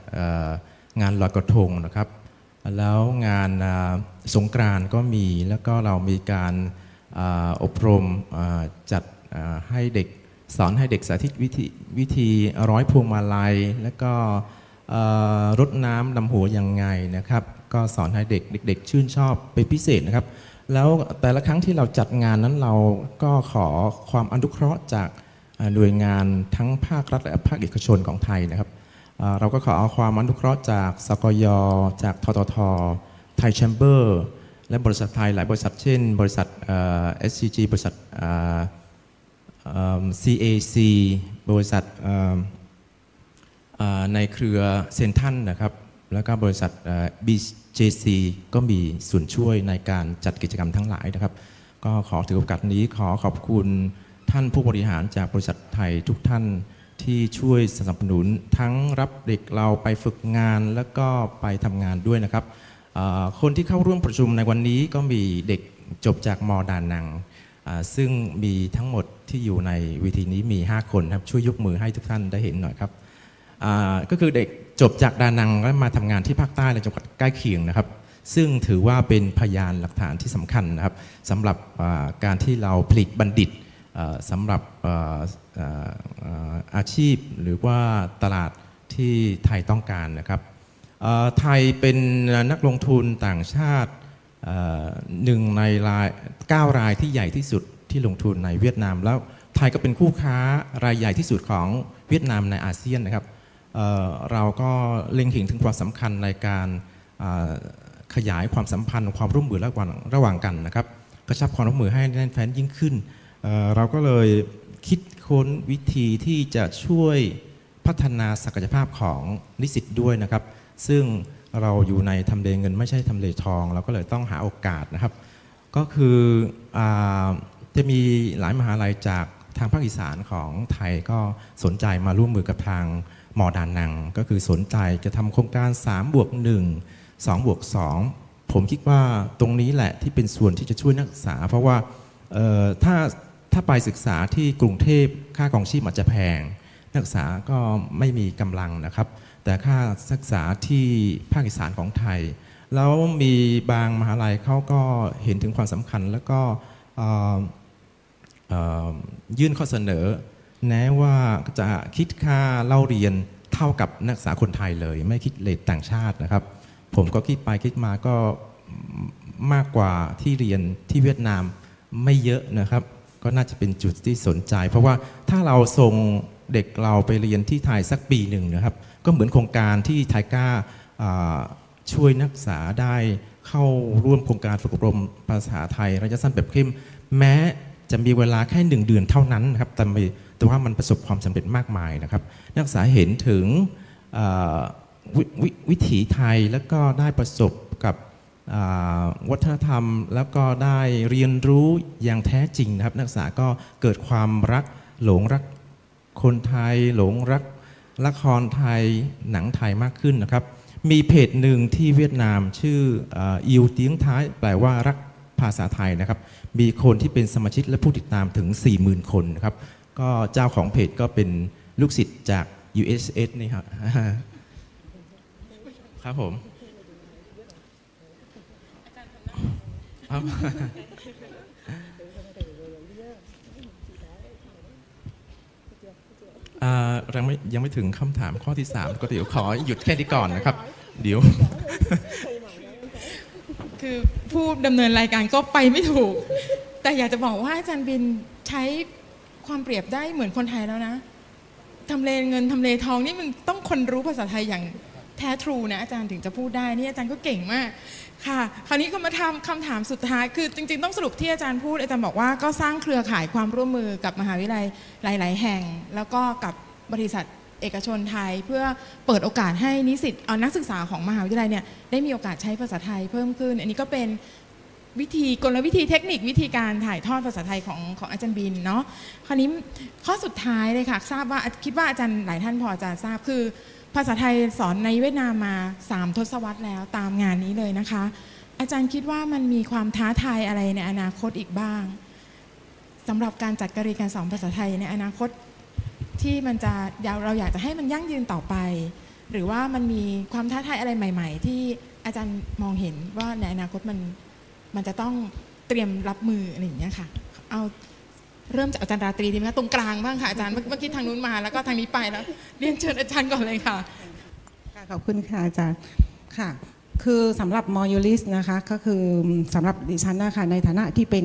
งานลอยกระทงนะครับ แล้วงานสงกรานก็มีแล้วก็เรามีการอบรมจัดให้เด็กสอนให้เด็กสาธิตวิธีวิธีร้อยพวงมาลัย แล้วก็รดน้ำดำหัวยังไงนะครับ ก็สอนให้เด็กเด็ก ๆ ชื่นชอบเป็นพิเศษนะครับ แล้วแต่ละครั้งที่เราจัดงานนั้นเราก็ขอความอนุเคราะห์จากหน่วยงานทั้งภาครัฐและภาคเอกชนของไทยนะครับ เราก็ขอเอาความอนุเคราะห์จากสกย จากททท ไทยแชมเบอร์ และบริษัทไทยหลายบริษัทเช่น บริษัทเอ่อ SCG บริษัทเอ่อเอิ่ม CAC บริษัทในเครือเซนทันนะครับ แล้วก็บริษัท BJC ก็มีส่วนช่วยในการจัดกิจกรรมทั้งหลายนะครับ ก็ขอถือโอกาสนี้ขอขอบคุณท่านผู้บริหารจากบริษัทไทยทุกท่าน ที่ช่วยสนับสนุนทั้งรับเด็กเราไปฝึกงานแล้วก็ไปทำงานด้วยนะครับ คนที่เข้าร่วมประชุมในวันนี้ก็มีเด็กจบจากมอดานัง ซึ่งมีทั้งหมดที่อยู่ในเวทีนี้มี 5 คนครับช่วยยกมือให้ทุกท่านได้เห็นหน่อยครับก็คือเด็กจบจากดานังแล้วมาทำงานที่ภาคใต้และจังหวัดใกล้เคียงนะครับ ซึ่งถือว่าเป็นพยานหลักฐานที่สำคัญนะครับสำหรับการที่เราผลิตบัณฑิตสำหรับ อาชีพหรือว่าตลาดที่ไทยต้องการนะครับไทยเป็นนักลงทุนต่างชาติหนึ่งในราย9รายที่ใหญ่ที่สุดที่ลงทุนในเวียดนาม แล้วไทยก็เป็นคู่ค้ารายใหญ่ที่สุดของเวียดนามในอาเซียนนะครับเเราก็เล็งเห็นถึงความสำคัญในการขยายความสัมพันธ์ ความร่วมมือระหว่างระหว่างกันนะครับกระชับความร่วมมือให้แน่นแฟ้นยิ่งขึ้นเเราก็เลย ค้นวิธีที่จะช่วยพัฒนาศักยภาพของนิสิตด้วยนะครับ ซึ่งเราอยู่ในทำเลเงินไม่ใช่ทำเลทอง เราก็เลยต้องหาโอกาสนะครับ ก็คืออจะมีหลายมหาลัยจากทางภาคอีสานของไทยก็สนใจมาร่วมมือกับทางมอดานัง ก็คือสนใจจะทำโครงการ3บวก1 2บวก2ผมคิดว่าตรงนี้แหละที่เป็นส่วนที่จะช่วยนักศึกษา เพราะว่าถ้า ถ้าไปศึกษาที่กรุงเทพค่ากองชีพอาจจะแพง นักศึกษาก็ไม่มีกำลังนะครับ แต่ค่าศึกษาที่ภาคอีสานของไทย แล้วมีบางมหาลัยเขาก็เห็นถึงความสำคัญ แล้วก็ยื่นข้อเสนอ แนะว่าจะคิดค่าเล่าเรียนเท่ากับนักศึกษาคนไทยเลย ไม่คิดเลทต่างชาตินะครับ ผมก็คิดไปคิดมาก็มากกว่าที่เรียนที่เวียดนามไม่เยอะนะครับ ก็น่าจะเป็นจุดที่สนใจ เพราะว่าถ้าเราส่งเด็กเราไปเรียนที่ไทยสักปีหนึ่งนะครับ ก็เหมือนโครงการที่ไทยก้าช่วยนักศึกษาได้เข้าร่วมโครงการฝึกอบรมภาษาไทยระยะสั้นแบบเข้มแม้จะมีเวลาแค่หนึ่งเดือนเท่านั้นนะครับแต่แต่ว่ามันประสบความสำเร็จมากมายนะครับ นักศึกษาเห็นถึงวววิถีไทยแล้วก็ได้ประสบกับ วัฒนธรรมแล้วก็ได้เรียนรู้อย่างแท้จริงนะครับ นักศึกษาก็เกิดความรักหลงรักคนไทย หลงรักละครไทยหนังไทยมากขึ้นนะครับ มีเพจหนึ่งที่เวียดนามชื่ออิวเตียงท้าย แปลว่ารักภาษาไทยนะครับ มีคนที่เป็นสมาชิกและผู้ติดตามถึง 40,000 คนนะครับ ก็เจ้าของเพจก็เป็นลูกศิษย์จาก USS นี่ครับครับผม ยังไม่ยังไม่ถึงคำถามข้อที่3ก็เดี๋ยวขอหยุดแค่นี้ก่อนนะครับ เดี๋ยว คือผู้ดำเนินรายการก็ไปไม่ถูก แต่อยากจะบอกว่าอาจารย์บินใช้ความเปรียบได้เหมือนคนไทยแล้วนะทำเลเงินทำเลทองนี่มันต้องคนรู้ภาษาไทยอย่าง แท้ทรูนะอาจารย์ถึงจะพูดได้นี่อาจารย์ก็เก่งมากค่ะ คราวนี้ก็มาทำคำถามสุดท้ายคือจริง ๆ ต้องสรุปที่อาจารย์พูดอาจารย์บอกว่าก็สร้างเครือข่ายความร่วมมือกับมหาวิทยาลัยหลาย ๆ แห่ง แล้วก็กับบริษัทเอกชนไทย เพื่อเปิดโอกาสให้นิสิตเอานักศึกษาของมหาวิทยาลัยเนี่ยได้มีโอกาสใช้ภาษาไทยเพิ่มขึ้น อันนี้ก็เป็นวิธีกลวิธีเทคนิควิธีการถ่ายทอดภาษาไทยของของอาจารย์บินเนาะคราวนี้ข้อสุดท้ายเลยค่ะทราบว่าคิดว่าอาจารย์หลายท่านพอจะทราบคือ ภาษาไทยสอนในเวียดนามมา 3 ทศวรรษแล้วตามงานนี้เลยนะคะ อาจารย์คิดว่ามันมีความท้าทายอะไรในอนาคตอีกบ้างสำหรับการจัดการเรียนการสอนภาษาไทยในอนาคตที่มันจะเราอยากจะให้มันยั่งยืนต่อไป หรือว่ามันมีความท้าทายอะไรใหม่ ๆ ที่อาจารย์มองเห็นว่าในอนาคตมันมันจะต้องเตรียมรับมืออะไรอย่างเงี้ยค่ะ เอา เริ่มจากอาจารย์ราตรีดีไหมคะตรงกลางบ้างค่ะอาจารย์เมื่อกี้ทางนู้นมาแล้วก็ทางนี้ไปแล้ว เรียนเชิญอาจารย์ก่อนเลยค่ะค่ะขอบคุณค่ะอาจารย์ค่ะ คือสำหรับมอยูลิสนะคะก็คือสำหรับดิฉันนะคะในฐานะที่เป็น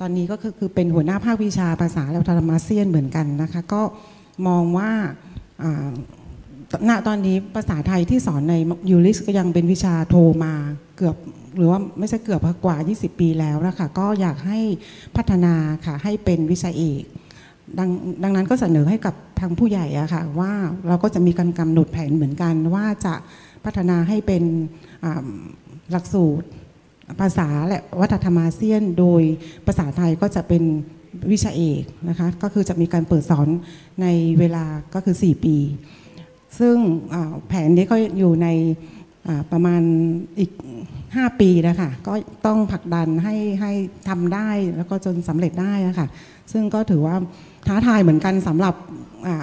ตอนนี้ก็คือคือเป็นหัวหน้าภาควิชาภาษาและธรรมาเซียนเหมือนกันนะคะ ก็มองว่า ณตอนนี้ภาษาไทยที่สอนในยูริสก็ยังเป็นวิชาโทมาเกือบหรือว่าไม่ใช่เกือบกว่า 20 ปีแล้วนะคะก็อยากให้พัฒนาค่ะให้เป็นวิชาเอกดังดังนั้นก็เสนอให้กับทางผู้ใหญ่อะค่ะว่าเราก็จะมีการกำหนดแผนเหมือนกัน ว่าจะพัฒนาให้เป็นหลักสูตรภาษาและวัฒนธรรมอาเซียน โดยภาษาไทยก็จะเป็นวิชาเอกนะคะก็คือจะมีการเปิดสอนในเวลาก็คือ 4 ปี ซึ่งแผนนี้ก็อยู่ในประมาณอีก 5 ปีนะคะก็ต้องผลักดันให้ให้ทำได้แล้วก็จนสำเร็จได้นะคะซึ่งก็ถือว่าท้าทายเหมือนกันสำหรับอา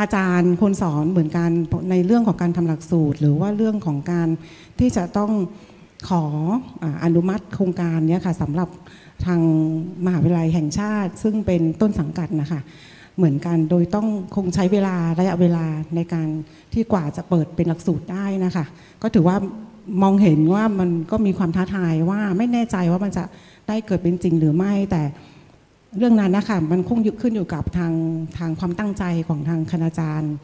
อาจารย์คนสอนเหมือนกันในเรื่องของการทำหลักสูตร หรือว่าเรื่องของการที่จะต้องขออนุมัติโครงการนี้ค่ะสำหรับทางมหาวิทยาลัยแห่งชาติ ซึ่งเป็นต้นสังกัดนะคะ เหมือนกัน โดยต้องคงใช้เวลาระยะเวลาในการที่กว่าจะเปิดเป็นหลักสูตรได้นะคะ ก็ถือว่ามองเห็นว่ามันก็มีความท้าทายว่าไม่แน่ใจว่ามันจะได้เกิดเป็นจริงหรือไม่แต่เรื่องนั้นนะคะมันคงยึดขึ้นอยู่กับทางทางความตั้งใจของทางคณาจารย์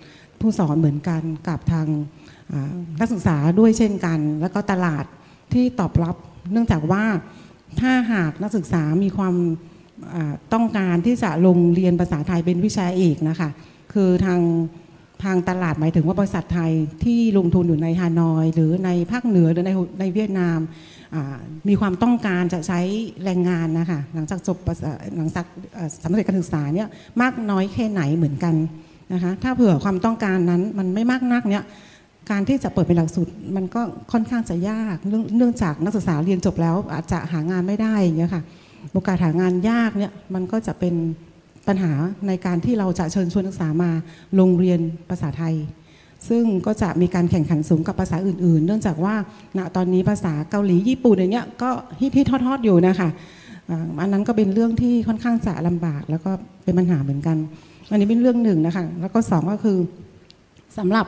ผู้สอนเหมือนกันกับทางนักศึกษาด้วยเช่นกัน แล้วก็ตลาดที่ตอบรับ เนื่องจากว่าถ้าหากนักศึกษามีความ ต้องการที่จะลงเรียนภาษาไทยเป็นวิชาเอกนะคะ คือทางทางตลาดหมายถึงว่าบริษัทไทยที่ลงทุนอยู่ในฮานอย หรือในภาคเหนือหรือในในเวียดนามมีความต้องการจะใช้แรงงานนะคะหลังจากจบภาษาหลังจากสำเร็จการศึกษาเนี่ยมากน้อยแค่ไหนเหมือนกันนะคะถ้าเผื่อความต้องการนั้นมันไม่มากนักเนี่ยการที่จะเปิดเป็นหลักสูตรมันก็ค่อนข้างจะยากเนื่องเนื่องจากนักศึกษาเรียนจบแล้วอาจจะหางานไม่ได้อย่างเงี้ยค่ะ โอกาสหางานยากเนี่ยมันก็จะเป็นปัญหาในการที่เราจะเชิญชวนนักศึกษามาโรงเรียนภาษาไทย ซึ่งก็จะมีการแข่งขันสูงกับภาษาอื่น ๆ เนื่องจากว่าณตอนนี้ภาษาเกาหลีญี่ปุ่นอย่างเงี้ยก็ฮิตฮิตทอดๆอยู่นะคะอันนั้นก็เป็นเรื่องที่ค่อนข้างจะลำบาก แล้วก็เป็นปัญหาเหมือนกัน อันนี้เป็นเรื่องหนึ่งนะคะแล้วก็สองก็คือสำหรับ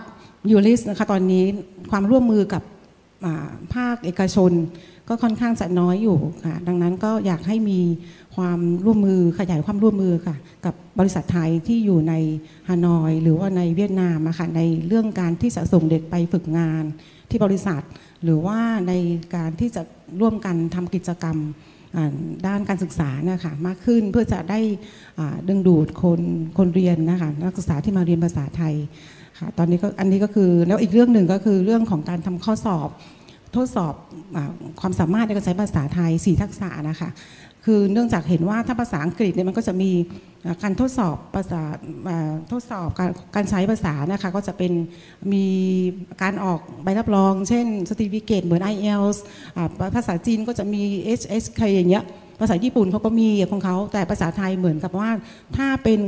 ยูริสนะคะตอนนี้ความร่วมมือกับ ภาคเอกชน ก็ค่อนข้างจะน้อยอยู่ค่ะ ดังนั้นก็อยากให้มีความร่วมมือขยายความร่วมมือค่ะ กับบริษัทไทยที่อยู่ในฮานอย หรือว่าในเวียดนามค่ะในเรื่องการที่จะส่งเด็กไปฝึกงานที่บริษัท หรือว่าในการที่จะร่วมกันทำกิจกรรมด้านการศึกษานะคะมากขึ้นเพื่อจะได้ดึงดูดคนคนเรียนนะคะนักศึกษาที่มาเรียนภาษาไทย ค่ะตอนนี้ก็อันนี้ก็คือแล้วอีกเรื่องหนึ่งก็คือเรื่องของการทำข้อสอบทดสอบอความสามารถในการใช้ภาษาไทย 4 ทักษะนะคะคือเนื่องจากเห็นว่าถ้าภาษาอังกฤษเนี่ยมันก็จะมีการทดสอบภาษาทดสอบการการใช้ภาษานะคะก็จะเป็นมีการออกใบรับรอง เช่นสติฟิเคตเหมือน IELTS อภาษาจีนก็จะมี HSK อย่างเงี้ยภาษาญี่ปุ่นเขาก็มีของเขาแต่ภาษาไทยเหมือนกับว่าถ้าเป็น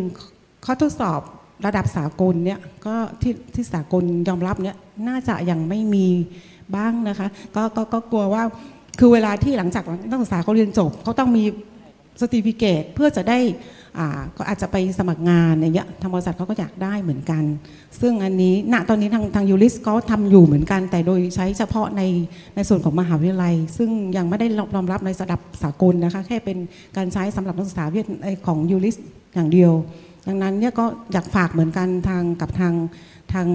ข้อทดสอบ ระดับสากลเนี่ยก็ที่ที่สากลยอมรับเนี่ยน่าจะยังไม่มีบ้างนะคะก็ก็ก็กลัวว่าคือเวลาที่หลังจากนักศึกษาเขาเรียนจบเขาต้องมีสติฟิเคตเพื่อจะได้อ่าก็อาจจะไปสมัครงานอย่างเงี้ยทางบริษัทเขาก็อยากได้เหมือนกัน ซึ่งอันนี้ณตอนนี้ทางทางยูริสก็ทำอยู่เหมือนกัน แต่โดยใช้เฉพาะในในส่วนของมหาวิทยาลัย ซึ่งยังไม่ได้รองรับในระดับสากลนะคะแค่เป็นการใช้สำหรับนักศึกษาเวียดของยูริสอย่างเดียว ดังนั้นเนี่ยก็อยากฝากเหมือนกันทางกับทางทาง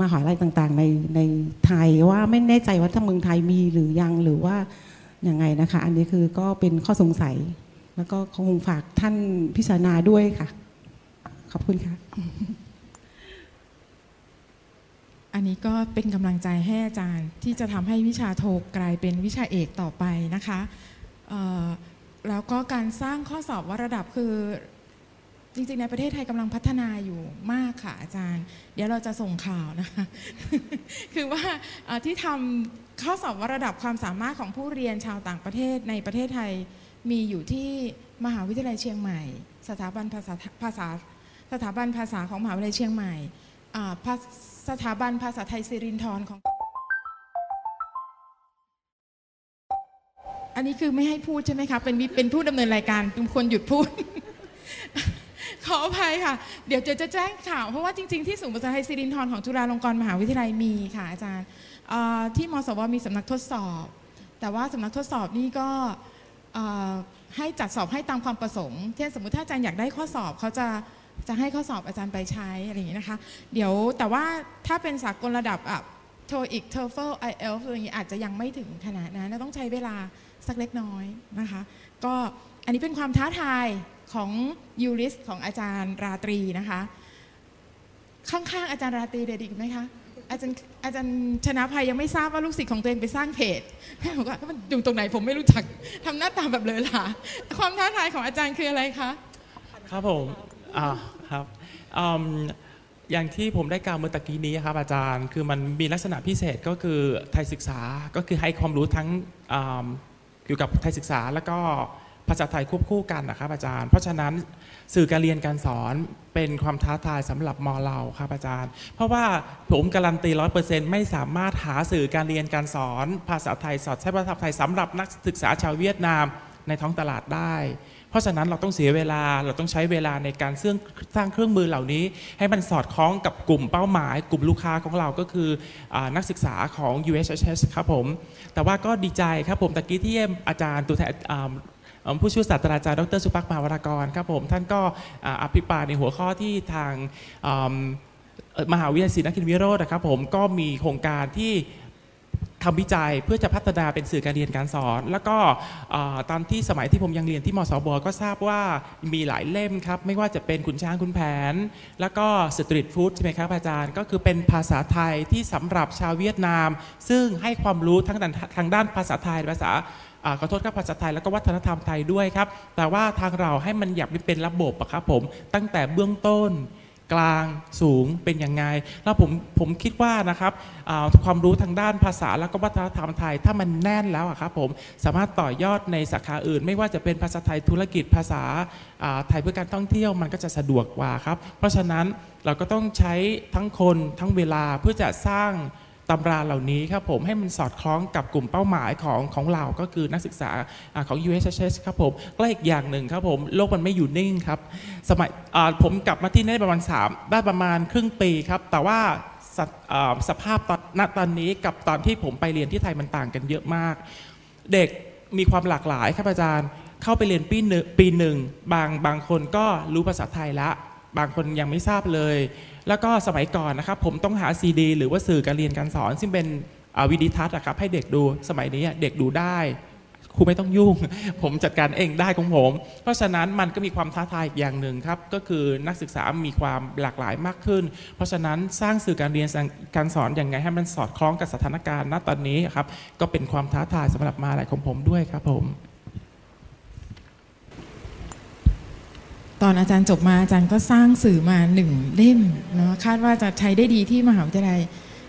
มหาวิทยลัยต่างๆ ในในไทยว่าไม่แน่ใจว่าถ้าเมืองไทยมีหรือยังหรือว่ายังไงนะคะ อันนี้คือก็เป็นข้อสงสัย แล้วก็คงฝากท่านพิจารณาด้วยค่ะ ขอบคุณค่ะ อันนี้ก็เป็นกำลังใจให้อาจารย์ที่จะทำให้วิชาโทกลายเป็นวิชาเอกต่อไปนะคะแล้วก็การสร้างข้อสอบวัดระดับคือ จริงๆ ในประเทศไทยกำลังพัฒนาอยู่มากค่ะอาจารย์ เดี๋ยวเราจะส่งข่าวนะคะ คือว่าที่ทำข้อสอบวัดระดับความสามารถของผู้เรียนชาวต่างประเทศในประเทศไทยมีอยู่ที่มหาวิทยาลัยเชียงใหม่ สถาบันภาษาภาษาสถาบันภาษาของมหาวิทยาลัยเชียงใหม่สถาบันภาษาไทยสิรินธรของ อันนี้คือไม่ให้พูดใช่ไหมคะ เป็นเป็นผู้ดำเนินรายการเป็นคนหยุดพูด ขออภัยค่ะ เดี๋ยวจะจะแจ้งข่าว เพราะว่าจริง ๆ ที่ศูนย์ภาษาไทยสิรินธรของจุฬาลงกรณ์มหาวิทยาลัยมีค่ะอาจารย์อ่าที่มสวมีสำนักทดสอบ แต่ว่าสำนักทดสอบนี่ก็อ่าให้จัดสอบให้ตามความประสงค์ เช่นสมมติถ้าอาจารย์อยากได้ข้อสอบเขาจะจะให้ข้อสอบอาจารย์ไปใช้อะไรอย่างนี้นะคะ เดี๋ยวแต่ว่าถ้าเป็นสากลระดับอะ TOEIC TOEFL IELTS อลอะไรอย่างนี้อาจจะยังไม่ถึงขนาดนั้นต้องใช้เวลาสักเล็กน้อยนะคะ ก็อันนี้เป็นความท้าทาย ของยูริสของอาจารย์ราตรีนะคะ ข้างๆอาจารย์ราตรีเด็ดอีกไหมคะอาจารย์อาจารย์ชนะภัยยังไม่ทราบว่าลูกศิษย์ของตัวเองไปสร้างเพจผมก็มันอยู่ตรงไหนผมไม่รู้จักทำหน้าตาแบบเลยล่ะ ความท้าทายของอาจารย์คืออะไรคะ ครับผมอ่าครับอย่างที่ผมได้กล่าวเมื่อตะกี้นี้ครับอาจารย์คือมันมีลักษณะพิเศษก็คือไทยศึกษาก็คือให้ความรู้ทั้งเกี่ยวกับไทยศึกษาแล้วก็ ภาษาไทยควบคู่กันนะครับอาจารย์ เพราะฉะนั้นสื่อการเรียนการสอนเป็นความท้าทายสำหรับมอเราครับอาจารย์ เพราะว่าผมการันตีร้อยเปอร์เซ็นต์ไม่สามารถหาสื่อการเรียนการสอน ภาษาไทยสอนใช้ภาษาไทยสำหรับนักศึกษาชาวเวียดนามในท้องตลาดได้ เพราะฉะนั้นเราต้องเสียเวลาเราต้องใช้เวลาในการสร้างสร้างเครื่องมือเหล่านี้ ให้มันสอดคล้องกับกลุ่มเป้าหมาย กลุ่มลูกค้าของเราก็คืออนักศึกษาของ USHS ครับผม แต่ว่าก็ดีใจครับผมตะกี้ที่อาจารย์ตัวแทน ผู้ช่วยศาสตราจารย์ดรสุภักข์มาวรากรครับผมท่านก็อภิปรายในหัวข้อที่ทางมหาวิทยาลัยศรีนครินทรวิโรธนะครับผมก็มีโครงการที่ทำวิจัยเพื่อจะพัฒนาเป็นสื่อการเรียนการสอน แล้วก็ตอนที่สมัยที่ผมยังเรียนที่มสบก็ทราบว่ามีหลายเล่มครับ ไม่ว่าจะเป็นขุนช้างคุณแผน แล้วก็สตรีทฟู้ดใช่ไหมครับอาจารย์ ก็คือเป็นภาษาไทยที่สำหรับชาวเวียดนาม ซึ่งให้ความรู้ทั้งด้านทางด้านภาษาไทยภาษา ขอโทษครับภาษาไทยแล้วก็วัฒนธรรมไทยด้วยครับ แต่ว่าทางเราให้มันอยากเป็นระบบอะครับผมตั้งแต่เบื้องต้นกลางสูงเป็นยังไง แล้วผมผมคิดว่านะครับความรู้ทางด้านภาษาแล้วก็วัฒนธรรมไทย ถ้ามันแน่นแล้วอะครับผมสามารถต่อยอดในสาขาอื่น ไม่ว่าจะเป็นภาษาไทยธุรกิจภาษาไทยเพื่อการท่องเที่ยวมันก็จะสะดวกกว่าครับ เพราะฉะนั้นเราก็ต้องใช้ทั้งคนทั้งเวลาเพื่อจะสร้าง ตำราเหล่านี้ครับผมให้มันสอดคล้องกับกลุ่มเป้าหมายของของเราก็คือนักศึกษาอาของ USHS ครับผมและอีกอย่างหนึ่งครับผมโลกมันไม่อยู่นิ่งครับสมัยอ่าผมกลับมาที่นี่ประมาณ3ได้ประมาณครึ่งปีครับแต่ว่าสภอ่าสภาพตอนณตอนนี้กับตอนที่ผมไปเรียนที่ไทยมันต่างกันเยอะมาก เด็กมีความหลากหลายครับอาจารย์ เข้าไปเรียนปีหนึ่งปีหนึ่งบางบางคนก็รู้ภาษาไทยละ บางคนยังไม่ทราบเลย แล้วก็สมัยก่อนนะครับผมต้องหาซีดีหรือว่าสื่อการเรียนการสอน ซึ่งเป็นวิดีทัศน์อะครับให้เด็กดูสมัยนี้เด็กดูได้ครูไม่ต้องยุ่ง ผมจัดการเองได้ของผม เพราะฉะนั้นมันก็มีความท้าทายอีกอย่างหนึ่งครับ ก็คือนักศึกษามีความหลากหลายมากขึ้น เพราะฉะนั้นสร้างสื่อการเรียนการสอนอย่างไงให้มันสอดคล้องกับสถานการณ์ณตอนนี้ครับ ก็เป็นความท้าทายสำหรับมาหลัยของผมด้วยครับผม ตอนอาจารย์จบมาอาจารย์ก็สร้างสื่อมาหนึ่งเล่มเนาะคาดว่าจะใช้ได้ดีที่มหาวิทยาลัย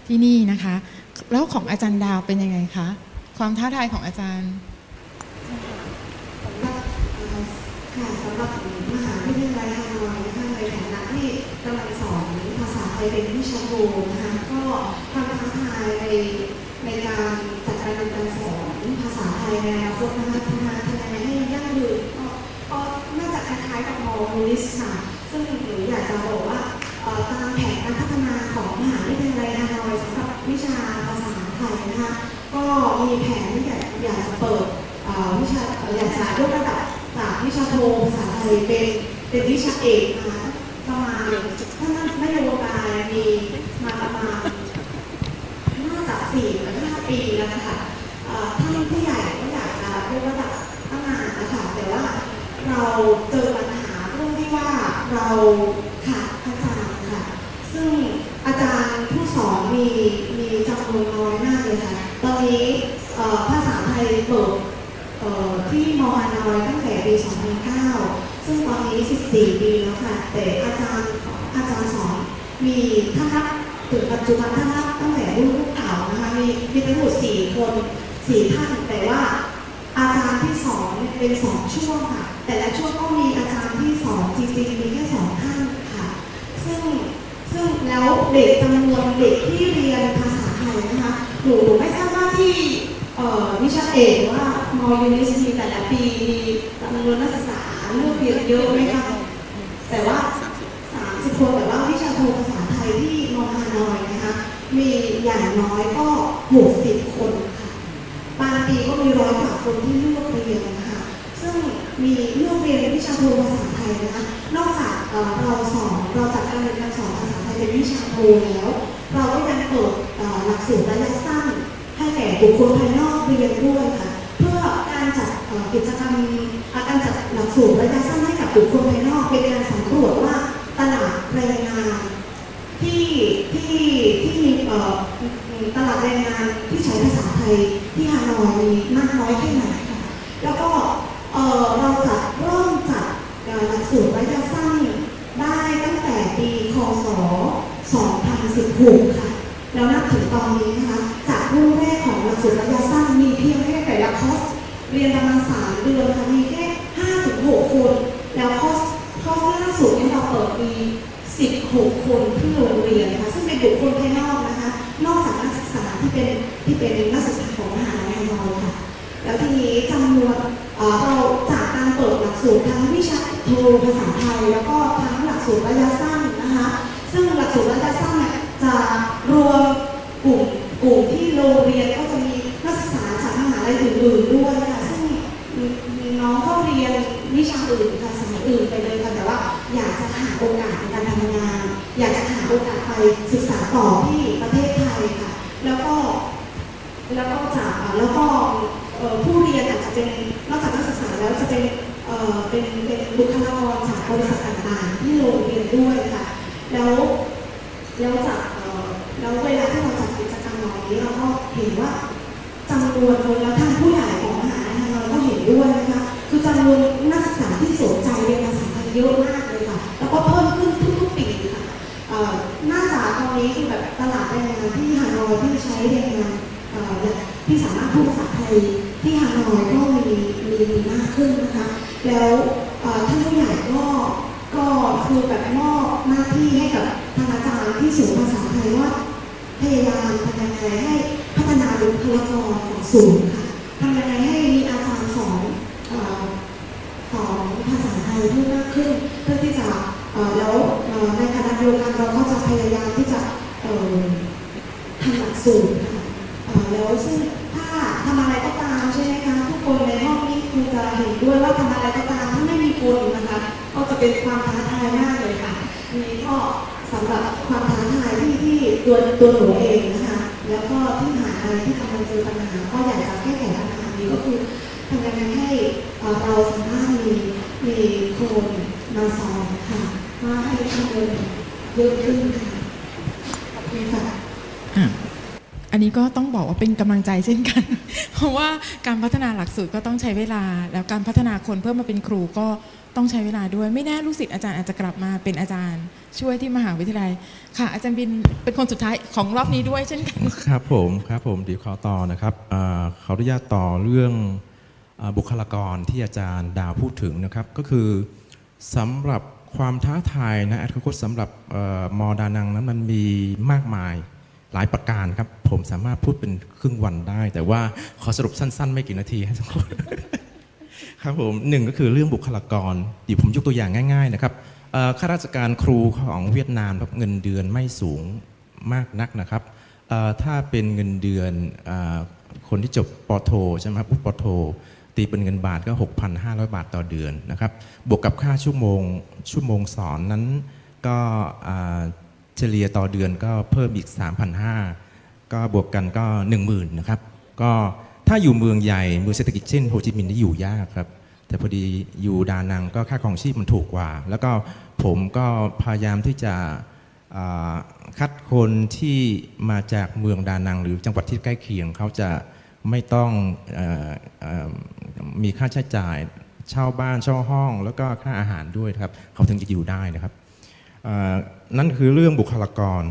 ที่นี่นะคะ แล้วของอาจารย์ดาวเป็นยังไงคะ ความท้าทายของอาจารย์สำหรับเอ่อค่ะสำหรับมหาวิทยาลัยฮานอยนะคะในฐานะที่กำลังสอนภาษาไทยเป็นวิชาโทนะคะก็ความท้าทายในในการจัดการเรียนการสอนภาษาไทยในอนาคตนะคะทำงานทำยังไงให้ยั่งยืนก็ก็น่าจะค ล้ายๆกับมอมูลิสค่ะ ซึ่งหนูอยากจะบอกว่าตามแผนการพัฒนาของมหาวิทยาลัยฮานอยสำหรับวิชาภาษาไทยนะคะ ก็มีแผนที่อยากอยากจะเปิดวิชาอยากจะยกระดับจากวิชาโทภาษาไทยเป็นเป็นวิชาเอกนะคะประมาณถ้านโยบายมีมาประมาณน่าจะสี่หรือห้าปีแล้วนะคะท่านผู้ใหญ่ก็อยากจะยกระดับตั้งนานนะคะแต่ว่า เราเจอปัญหาเรื่องที่ว่าเราขาดอาจารย์ค่ะ ซึ่งอาจารย์ผู้สอนมีมีจำนวนน้อยมากเลยค่ะ ตอนนี้ภาษาไทยเปิดที่มอานอยตั้งแต่ปี 2009 ซึ่งตอนนี้ 14 ปีแล้วค่ะ แต่อาจารย์อาจารย์สอนมีถ้านับถึงปัจจุบันถ้านับตั้งแต่รุ่นลูกเก่านะคะ มีมีทั้งหมด4คน4ท่านแต่ว่า อาจารย์ที่สอนเป็น2ช่วงค่ะ แต่ละช่วงก็มีอาจารย์ที่สอนจริงๆมีแค่สองท่านค่ะ ซึ่งซึ่งแล้วเด็กจำนวนเด็กที่เรียนภาษาไทยนะคะหนูหนูไม่ทราบว่าที่วิชาเอกว่ามอยูนิสมีแต่ละปีมีจำนวนนักศึกษาเลือกเรียนเยอะไหมคะแต่ว่า30คนแต่ว่าวิชาโทภาษาไทยที่มอฮานอยนะคะมีอย่างน้อยก็ 60 คนค่ะบางปีก็ มีร้อยกว่าคนที่เลือกเรียนนะคะซึ่งมีเลือกเรียนวิชาโทภาษาไทยนะคะนอกจากเราสอนเราจัดการเรียนการสอนภาษาไทยเป็นวิชาโทแล้ว เราก็ยังเปิดหลักสูตรระยะสั้นให้แก่บุคคลภายนอกเรียนด้วยค่ะเพื่อการจัดกิจกรรมการจัดหลักสูตรระยะสั้นให้กับบุคคลภายนอกเป็นการสำรวจว่าตลาดแรงงานที่ที่ที่มี ตลาดแรงงานที่ใช้ภาษาไทยที่ฮานอยมีมากน้อยแค่ไหนค่ะแล้วก็เราจะเริ่มจัดหลักสูตรระยะสั้นได้ตั้งแต่ปีคศ 2016 ค่ะแล้วนับถึงตอนนี้นะคะจากรุ่นแรกของหลักสูตรระยะสั้นมีเพียงแค่แต่ละคอร์สเรียนประมาณ3เดือนค่ะมีแค่ 5-6 คน แล้วคอร์สคอร์สล่าสุดที่เราเปิดปี16 คนที่โรงเรียนนะคะซึ่งเป็นบุคคลภายนอกนะคะ นอกจากนักศึกษาที่เป็นที่เป็นนักศึกษาของมหาลัยฮานอยค่ะ แล้วทีนี้จำนวนเราจากการเปิดหลักสูตรทั้งวิชาโทภาษาไทย แล้วก็ทั้งหลักสูตรระยะสั้นนะคะ ซึ่งหลักสูตรระยะสั้นเนี่ยจะรวมกลุ่มกลุ่มที่โรงเรียนก็จะมีนักศึกษาจากมหาลัยอื่นๆด้วยค่ะซึ่งมีน้องก็เรียนวิชาอื่นค่ะสายอื่นไปเลยค่ะแต่ว่าอยากจะหาโอกาสในการทำงาน อยากจะหาโอกาสไปศึกษาต่อที่ประเทศไทย แล้วก็แล้วก็จากแล้วก็ผู้เรียนอาจจะเป็นนอกจากนักศึกษาแล้วจะเป็นเป็นเป็นบุคลากรจากบริษัทต่างๆที่โรงเรียนด้วยค่ะแล้วแล้วจากแล้วเวลาที่เราจัดกิจกรรมเหล่านี้เราก็เห็นว่าจำนวนคนแล้วท่างผู้ใหญ่ของมหาลัยเราก็เห็นด้วยนะคะคือจำนวนนักศึกษาที่สนใจเรียนภาษาไทยเยอะมากเลยค่ะแล้วก็เพิ่มขึ้นทุ อนนี้คือแบบตลาดแรงงานที่ฮานอยที่ใช้แรงงานที่สามารถพูดภาษาไทยที่ฮานอยก็มีมีมีมากขึ้นนะคะ แล้วท่านผู้ใหญ่ก็ก็คือแบบมอบหน้าที่ให้กับทางอาจารย์ที่ศูนย์ภาษาไทยว่าพยายามทำยังไงให้พัฒนาบุคลากรของศูนย์ค่ะทำยังไงให้มีอาจารย์สอนสอนภาษาไทยเพิ่มมากขึ้น เพื่อที่จะแล้วในขณะเดียวกันเราก็จะพยายาม ที่จะเอ่อทำหลักสูตรค่ะแล้วซึ่งถ้าทำอะไรก็ตามใช่ไหมคะทุกคนในห้องนี้คงจะเห็นด้วยว่าทำอะไรก็ตามถ้าไม่มีคนนะคะ ก็จะเป็นความท้าทายมากเลยค่ะนี่ก็สำหรับความท้าทายที่ที่ตัวตัวหนูเองนะคะแล้วก็ที่หาอะไรที่กำลังเจอปัญหาก็อยากจะแก้ไขปัญหานี้ก็คือทำยังไงให้เราสามารถมีมีคนมาสอนค่ะว่าให้ข้อมูลเยอะขึ้นค่ะ อันนี้ก็ต้องบอกว่าเป็นกำลังใจเช่นกัน เพราะว่าการพัฒนาหลักสูตรก็ต้องใช้เวลา แล้วการพัฒนาคนเพื่อมาเป็นครูก็ต้องใช้เวลาด้วย ไม่แน่ลูกศิษย์อาจารย์อาจจะกลับมาเป็นอาจารย์ ช่วยที่มหาวิทยาลัย ค่ะ อาจารย์บินเป็นคนสุดท้ายของรอบนี้ด้วยเช่นกัน ครับผมครับผมเดี๋ยวขอต่อนะครับอขออนุญาตต่อเรื่องบุคลากรที่อาจารย์ดาวพูดถึงนะครับ ก็คือสำหรับ ความท้าทายนะอนาคตสำหรับออมอดานังนั้นมันมีมากมายหลายประการครับ ผมสามารถพูดเป็นครึ่งวันได้ แต่ว่าขอสรุปสั้น ๆ ไม่กี่นาทีให้ทุกคนครับผมหนึ่งก็คือเรื่องบุคลากรเดี๋ยวผมยกตัวอย่างง่าย ๆ นะครับข้าราชการครูของเวียดนามรับเงินเดือนไม่สูงมากนักนะครับถ้าเป็นเงินเดือนอคนที่จบปโทใช่ไหมครับปโท ตีเป็นเงินบาทก็ 6,500 บาทต่อเดือนนะครับ บวกกับค่าชั่วโมงชั่วโมงสอนนั้นก็เฉลี่ยต่อเดือนก็เพิ่มอีก 3,500 ก็บวกกันก็ 10,000นะครับ ก็ถ้าอยู่เมืองใหญ่เมืองเศรษฐกิจเช่นโฮจิมินห์นี่อยู่ยากครับ แต่พอดีอยู่ดานังก็ค่าครองชีพมันถูกกว่า แล้วก็ผมก็พยายามที่จะคัดคนที่มาจากเมืองดานังหรือจังหวัดที่ใกล้เคียงเขาจะ ไม่ต้องออมีค่าใช้จ่ายเช่าบ้านเช่าห้อง แล้วก็ค่าอาหารด้วยครับเขาถึงจะอยู่ได้นะครับนั่นคือเรื่องบุคลากร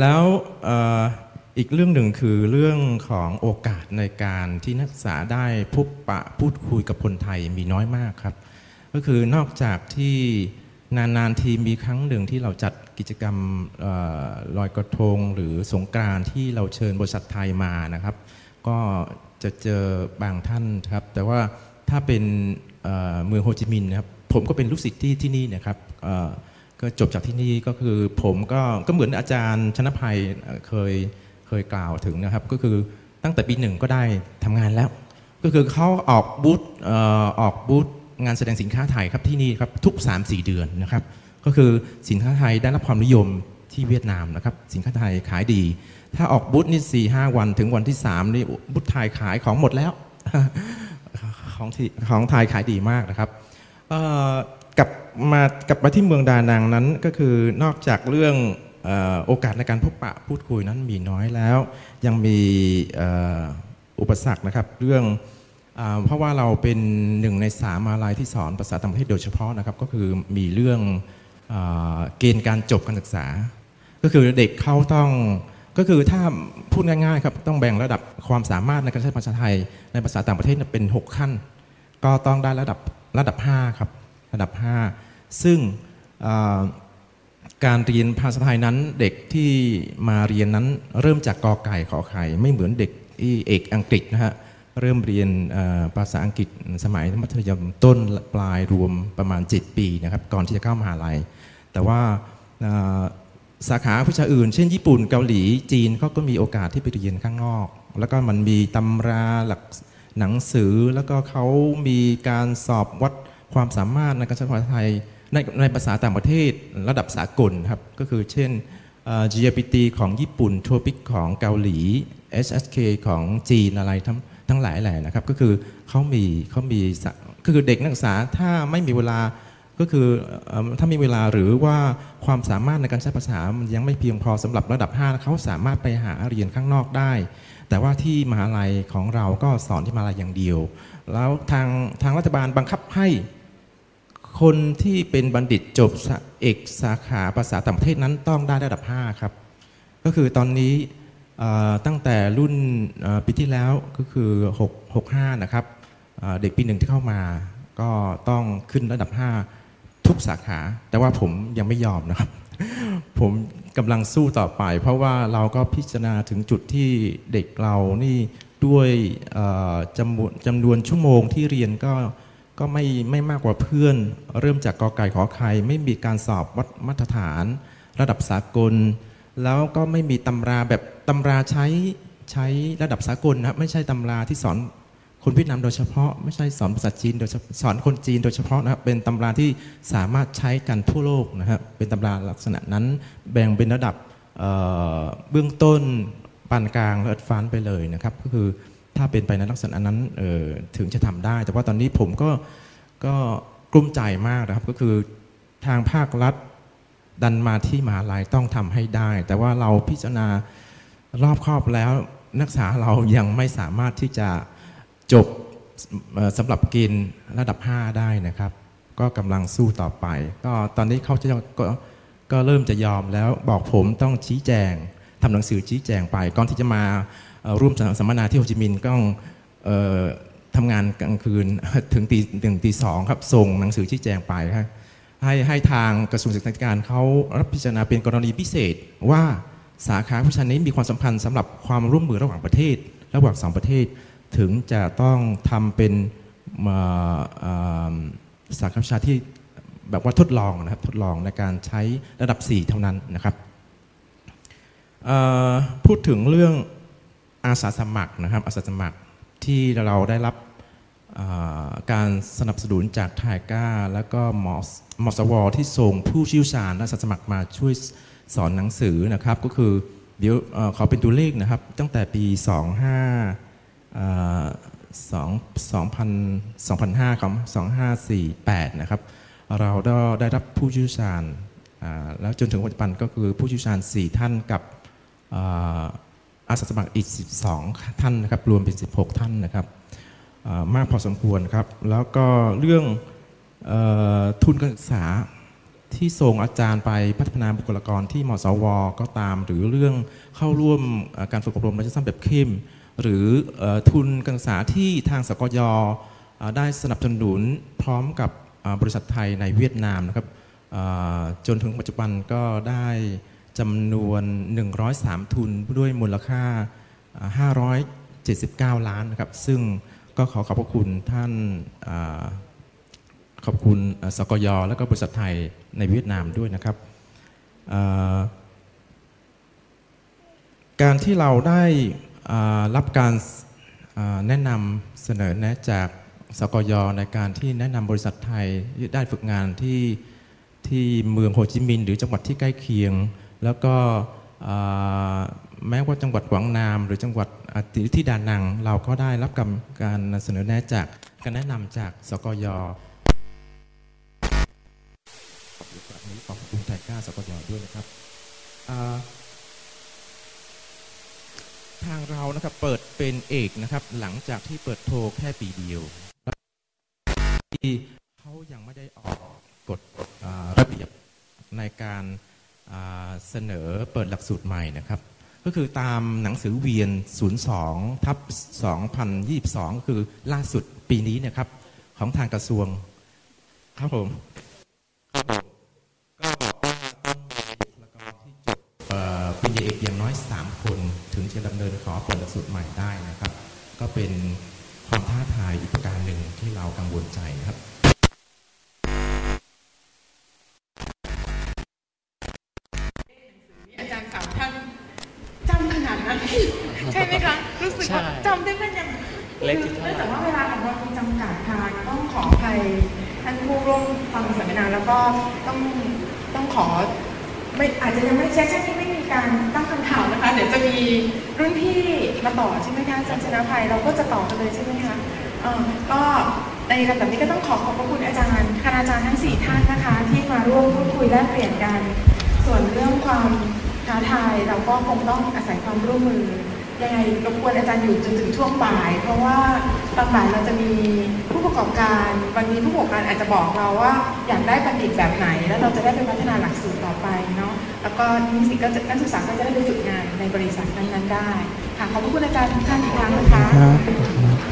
แล้วอ,อีกเรื่องหนึ่งคือเรื่องของโอกาสในการที่นักศึกษาได้พบปะพูดคุยกับคนไทยมีน้อยมากครับ ก็คือนอกจากที่นานๆทีมีครั้งหนึ่งที่เราจัดกิจกรรมออลอยกระทงหรือสงกรานที่เราเชิญบริษัทไทยมานะครับ ก็จะเจอบางท่านครับ แต่ว่าถ้าเป็นเมืองโฮจิมินห์นะครับผมก็เป็นลูกศิษย์ที่ที่นี่นะครับก็จบจากที่นี่ก็คือผมก็ก็เหมือนอาจารย์ชนภัยเคยเคยกล่าวถึงนะครับ ก็คือตั้งแต่ปีหนึ่งก็ได้ทำงานแล้ว ก็คือเขาออกบูธออออกบูธงานแสดงสินค้าไทยครับที่นี่ครับทุก 3-4 เดือนนะครับ ก็คือสินค้าไทยได้รับความนิยมที่เวียดนามนะครับ สินค้าไทยขายดี ถ้าออกบูธนี่สี่ห้าวันถึงวันที่3นี่บูธไทยขายของหมดแล้ว ของที่ของไทยขายดีมากนะครับกลับมากลับมาที่เมืองดานังนั้นก็คือนอกจากเรื่องโอกาสในการพบปะพูดคุยนั้นมีน้อยแล้ว ยังมีอุปสรรคนะครับเรื่องเพราะว่าเราเป็นหนึ่งในสามมาลายที่สอนภาษาต่างประเทศโดยเฉพาะนะครับก็คือมีเรื่องเกณฑ์การจบการศึกษา ก็คือเด็กเขาต้อง ก็คือถ้าพูดง่ายๆครับต้องแบ่งระดับความสามารถในการใช้ภาษาไทย ในภาษาต่างประเทศเป็น 6 ขั้น ก็ต้องได้ระดับระดับ 5 ครับ ระดับ 5 ซึ่งการเรียนภาษาไทยนั้นเด็กที่มาเรียนนั้นเริ่มจากกอไก่ขอไข่ไม่เหมือนเด็กที่เอกอังกฤษนะฮะเริ่มเรียนภาษาอังกฤษสมัยมัธยมต้นปลายรวมประมาณ 7 ปีนะครับก่อนที่จะเข้ามหาลัย แต่ว่า สาขาวิชาอื่น เช่นญี่ปุ่นเกาหลีจีนเขาก็มีโอกาสที่ไปเรียนข้างนอก แล้วก็มันมีตำราหลักหนังสือแล้วก็เขามีการสอบวัดความสามารถในการใช้ภาษาไทยในในภาษาต่างประเทศระดับสากลครับก็คือเช่น GPT ของญี่ปุ่น TOPIK ของเกาหลี SSK ของจีนอะไรทั้งทั้งหลายแหล่นะครับ ก็คือเขามีเขามีก็คือเด็กนักศึกษาถ้าไม่มีเวลา ก็คือถ้ามีเวลาหรือว่าความสามารถในการใช้ภาษามันยังไม่เพียงพอสำหรับระดับ 5 เขาสามารถไปหาเรียนข้างนอกได้ แต่ว่าที่มหาลัยของเราก็สอนที่มหาลัยอย่างเดียว แล้วทางทางรัฐบาลบังคับให้คนที่เป็นบัณฑิตจบเอกสาขาภาษาต่างประเทศนั้นต้องได้ระดับ 5 ครับ ก็คือตอนนี้ตั้งแต่รุ่นปีที่แล้วก็คือ 6 65 นะครับ เด็กปีหนึ่งที่เข้ามาก็ต้องขึ้นระดับ 5 ทุกสาขา แต่ว่าผมยังไม่ยอมนะครับ ผมกำลังสู้ต่อไป เพราะว่าเราก็พิจารณาถึงจุดที่เด็กเรานี่ด้วยจำนวนจำนวนชั่วโมงที่เรียนก็ก็ไม่ไม่มากกว่าเพื่อน เริ่มจากกอไก่ขอไข่ไม่มีการสอบวัดมาตรฐาน ระดับสากล แล้วก็ไม่มีตำราแบบตำราใช้ใช้ระดับสากลนะครับไม่ใช่ตำราที่สอน คนเวียดนามโดยเฉพาะไม่ใช่สอนภาษาจีนโดยสอนคนจีนโดยเฉพาะนะครับเป็นตำราที่สามารถใช้กันทั่วโลกนะครับเป็นตำราลักษณะนั้นแบ่งเป็นระดับเบื้องต้นปานกลางและอัดฟานไปเลยนะครับก็คือถ้าเป็นไปในลักษณะนั้นถึงจะทำได้ แต่ว่าตอนนี้ผมก็ก็กลุ้มใจมากนะครับก็คือทางภาครัฐดันมาที่มหาลัยต้องทำให้ได้ แต่ว่าเราพิจารณารอบครอบแล้วนักศึกษาเรายังไม่สามารถที่จะ จบสำหรับกณฑ์ระดับ 5 ได้นะครับ ก็กำลังสู้ต่อไป ก็ตอนนี้เขาจะก็ก็เริ่มจะยอมแล้วบอกผมต้องชี้แจงทำหนังสือชี้แจงไป ก่อนที่จะมาร่วมสัมมนาที่โฮจิมินห์ก็ทำงานกลางคืนถึงตีหนึ่งตีสองครับส่งหนังสือชี้แจงไปครับให้ให้ทางกระทรวงศึกษาธิการเขารับพิจารณาเป็นกรณีพิเศษว่าสาขาวิชานี้มีความสำคัญสำหรับความร่วมมือระหว่างประเทศ ระหว่างสองประเทศ ถึงจะต้องทำเป็นสาขาวิชาที่แบบว่าทดลองนะครับทดลองในการใช้ระดับ 4 เท่านั้นนะครับพูดถึงเรื่องอาสาสมัครนะครับอาสาสมัครที่เราได้รับการสนับสนุนจากไทก้า แล้วก็มอสมอสวที่ส่งผู้เชี่ยวชาญและอาสาสมัครมาช่วยสอนหนังสือนะครับ ก็คือเดี๋ยวเขอเป็นตัวเลขนะครับ ตั้งแต่ปี 25 สองสองพันสองพันห้าครับสองห้าสี่แปดนะครับ เราได้ได้รับผู้เชี่ยวชาญแล้วจนถึงปัจจุบันก็คือผู้เชี่ยวชาญ 4 ท่านกับอาสาสมัครอีก 12 ท่านนะครับรวมเป็น 16 ท่านนะครับมากพอสมควรครับ แล้วก็เรื่องออทุนการศึกษาที่ส่งอาจารย์ไปพัฒนาบุคลากรที่มสว ก็ตาม หรือเรื่องเข้าร่วมการฝึกอบรมระยะสั้นแบบเข้ม หรือทุนการศึกษาที่ทางสกยได้สนับสนุนพร้อมกับบริษัทไทยในเวียดนามนะครับจนถึงปัจจุบันก็ได้จำนวน 103 ทุนด้วยมูลค่าอ่า579 ล้านนะครับ ซึ่งก็ขอขอบพระคุณท่านขอบคุณสกยและก็บริษัทไทยในเวียดนามด้วยนะครับ การที่เราได้ รับการแนะนำเสนอแนะจากสกยในการที่แนะนำบริษัทไทยที่ได้ฝึกงานที่ที่เมืองโฮจิมินห์หรือจังหวัดที่ใกล้เคียง แล้วก็แม้ว่าจังหวัดกวางนาม หรือจังหวัดอ่าที่ดานัง เราก็ได้รับการเสนอแนะจากการแนะนำจากสกยอนี้ขอบคุณไทยก้าสกยด้วยนะครับ ทางเรานะครับเปิดเป็นเอกนะครับ หลังจากที่เปิดโทรแค่ปีเดียวที่เขายังไม่ได้ออกกฎระเบียบในการเสนอเปิดหลักสูตรใหม่นะครับ ก็คือตามหนังสือเวียน 02 ทับ 2022ก็คือล่าสุดปีนี้นะครับ ของทางกระทรวงครับผมครับผมก็บอกว่าต้องมีบุคลากรที่จบเปริญญาเอกอย่างน้อย 3 คน ถึงจะดำเนินขอเปิดหลักสูตรใหม่ได้นะครับ ก็เป็นความท้าทายอีกประการหนึ่งที่เรากังวลใจนะครับอาจารย์สามท่านจำขนาดนั้นใช่ไหมคะ รู้สึกว่าใช่จำได้แม่นยำเล็กคืที่อเท่าไหร่เนื่องจากว่าเวลาของเรามีจำกัดค่ะต้องขออภัยท่านผู้ร่วมฟังสัมมนาแล้วก็ต้องต้องขอ ไม่อาจจะยังไม่เช็คช่วงนี้ไม่มีการตั้งคำถามนะคะ เดี๋ยวจะมีรุ่นพี่มาต่อใช่ไหมคะอาจารย์ชนะภัยเราก็จะต่อกันเลยใช่ไหมคะก็ในลำดับนี้ก็ต้องขอขอบพระคุณอาจารย์คณาจารย์ทั้งสี่ท่านนะคะ ที่มาร่วมพูดคุยแลกเปลี่ยนกัน ส่วนเรื่องความท้าทายเราก็คงต้องอาศัยความร่วมมือ ยังไงรบกวนอาจารย์อยู่จนถึงช่วงบ่าย เพราะว่าตอนบ่ายเราจะมีผู้ประกอบการบางทีผู้ประกอบการอาจจะบอกเราว่า อยากได้บัณฑิตแบบไหน แล้วเราจะได้ไปพัฒนาหลักสูตรต่อไปเนาะแล้วก็นิสิตก็จะนักศึกษาก็จะได้ไปฝึกงานในบริษัทนั้นๆได้ค่ะขอบพระคุณอาจารย์ทุกท่านอีกครั้งนะคะ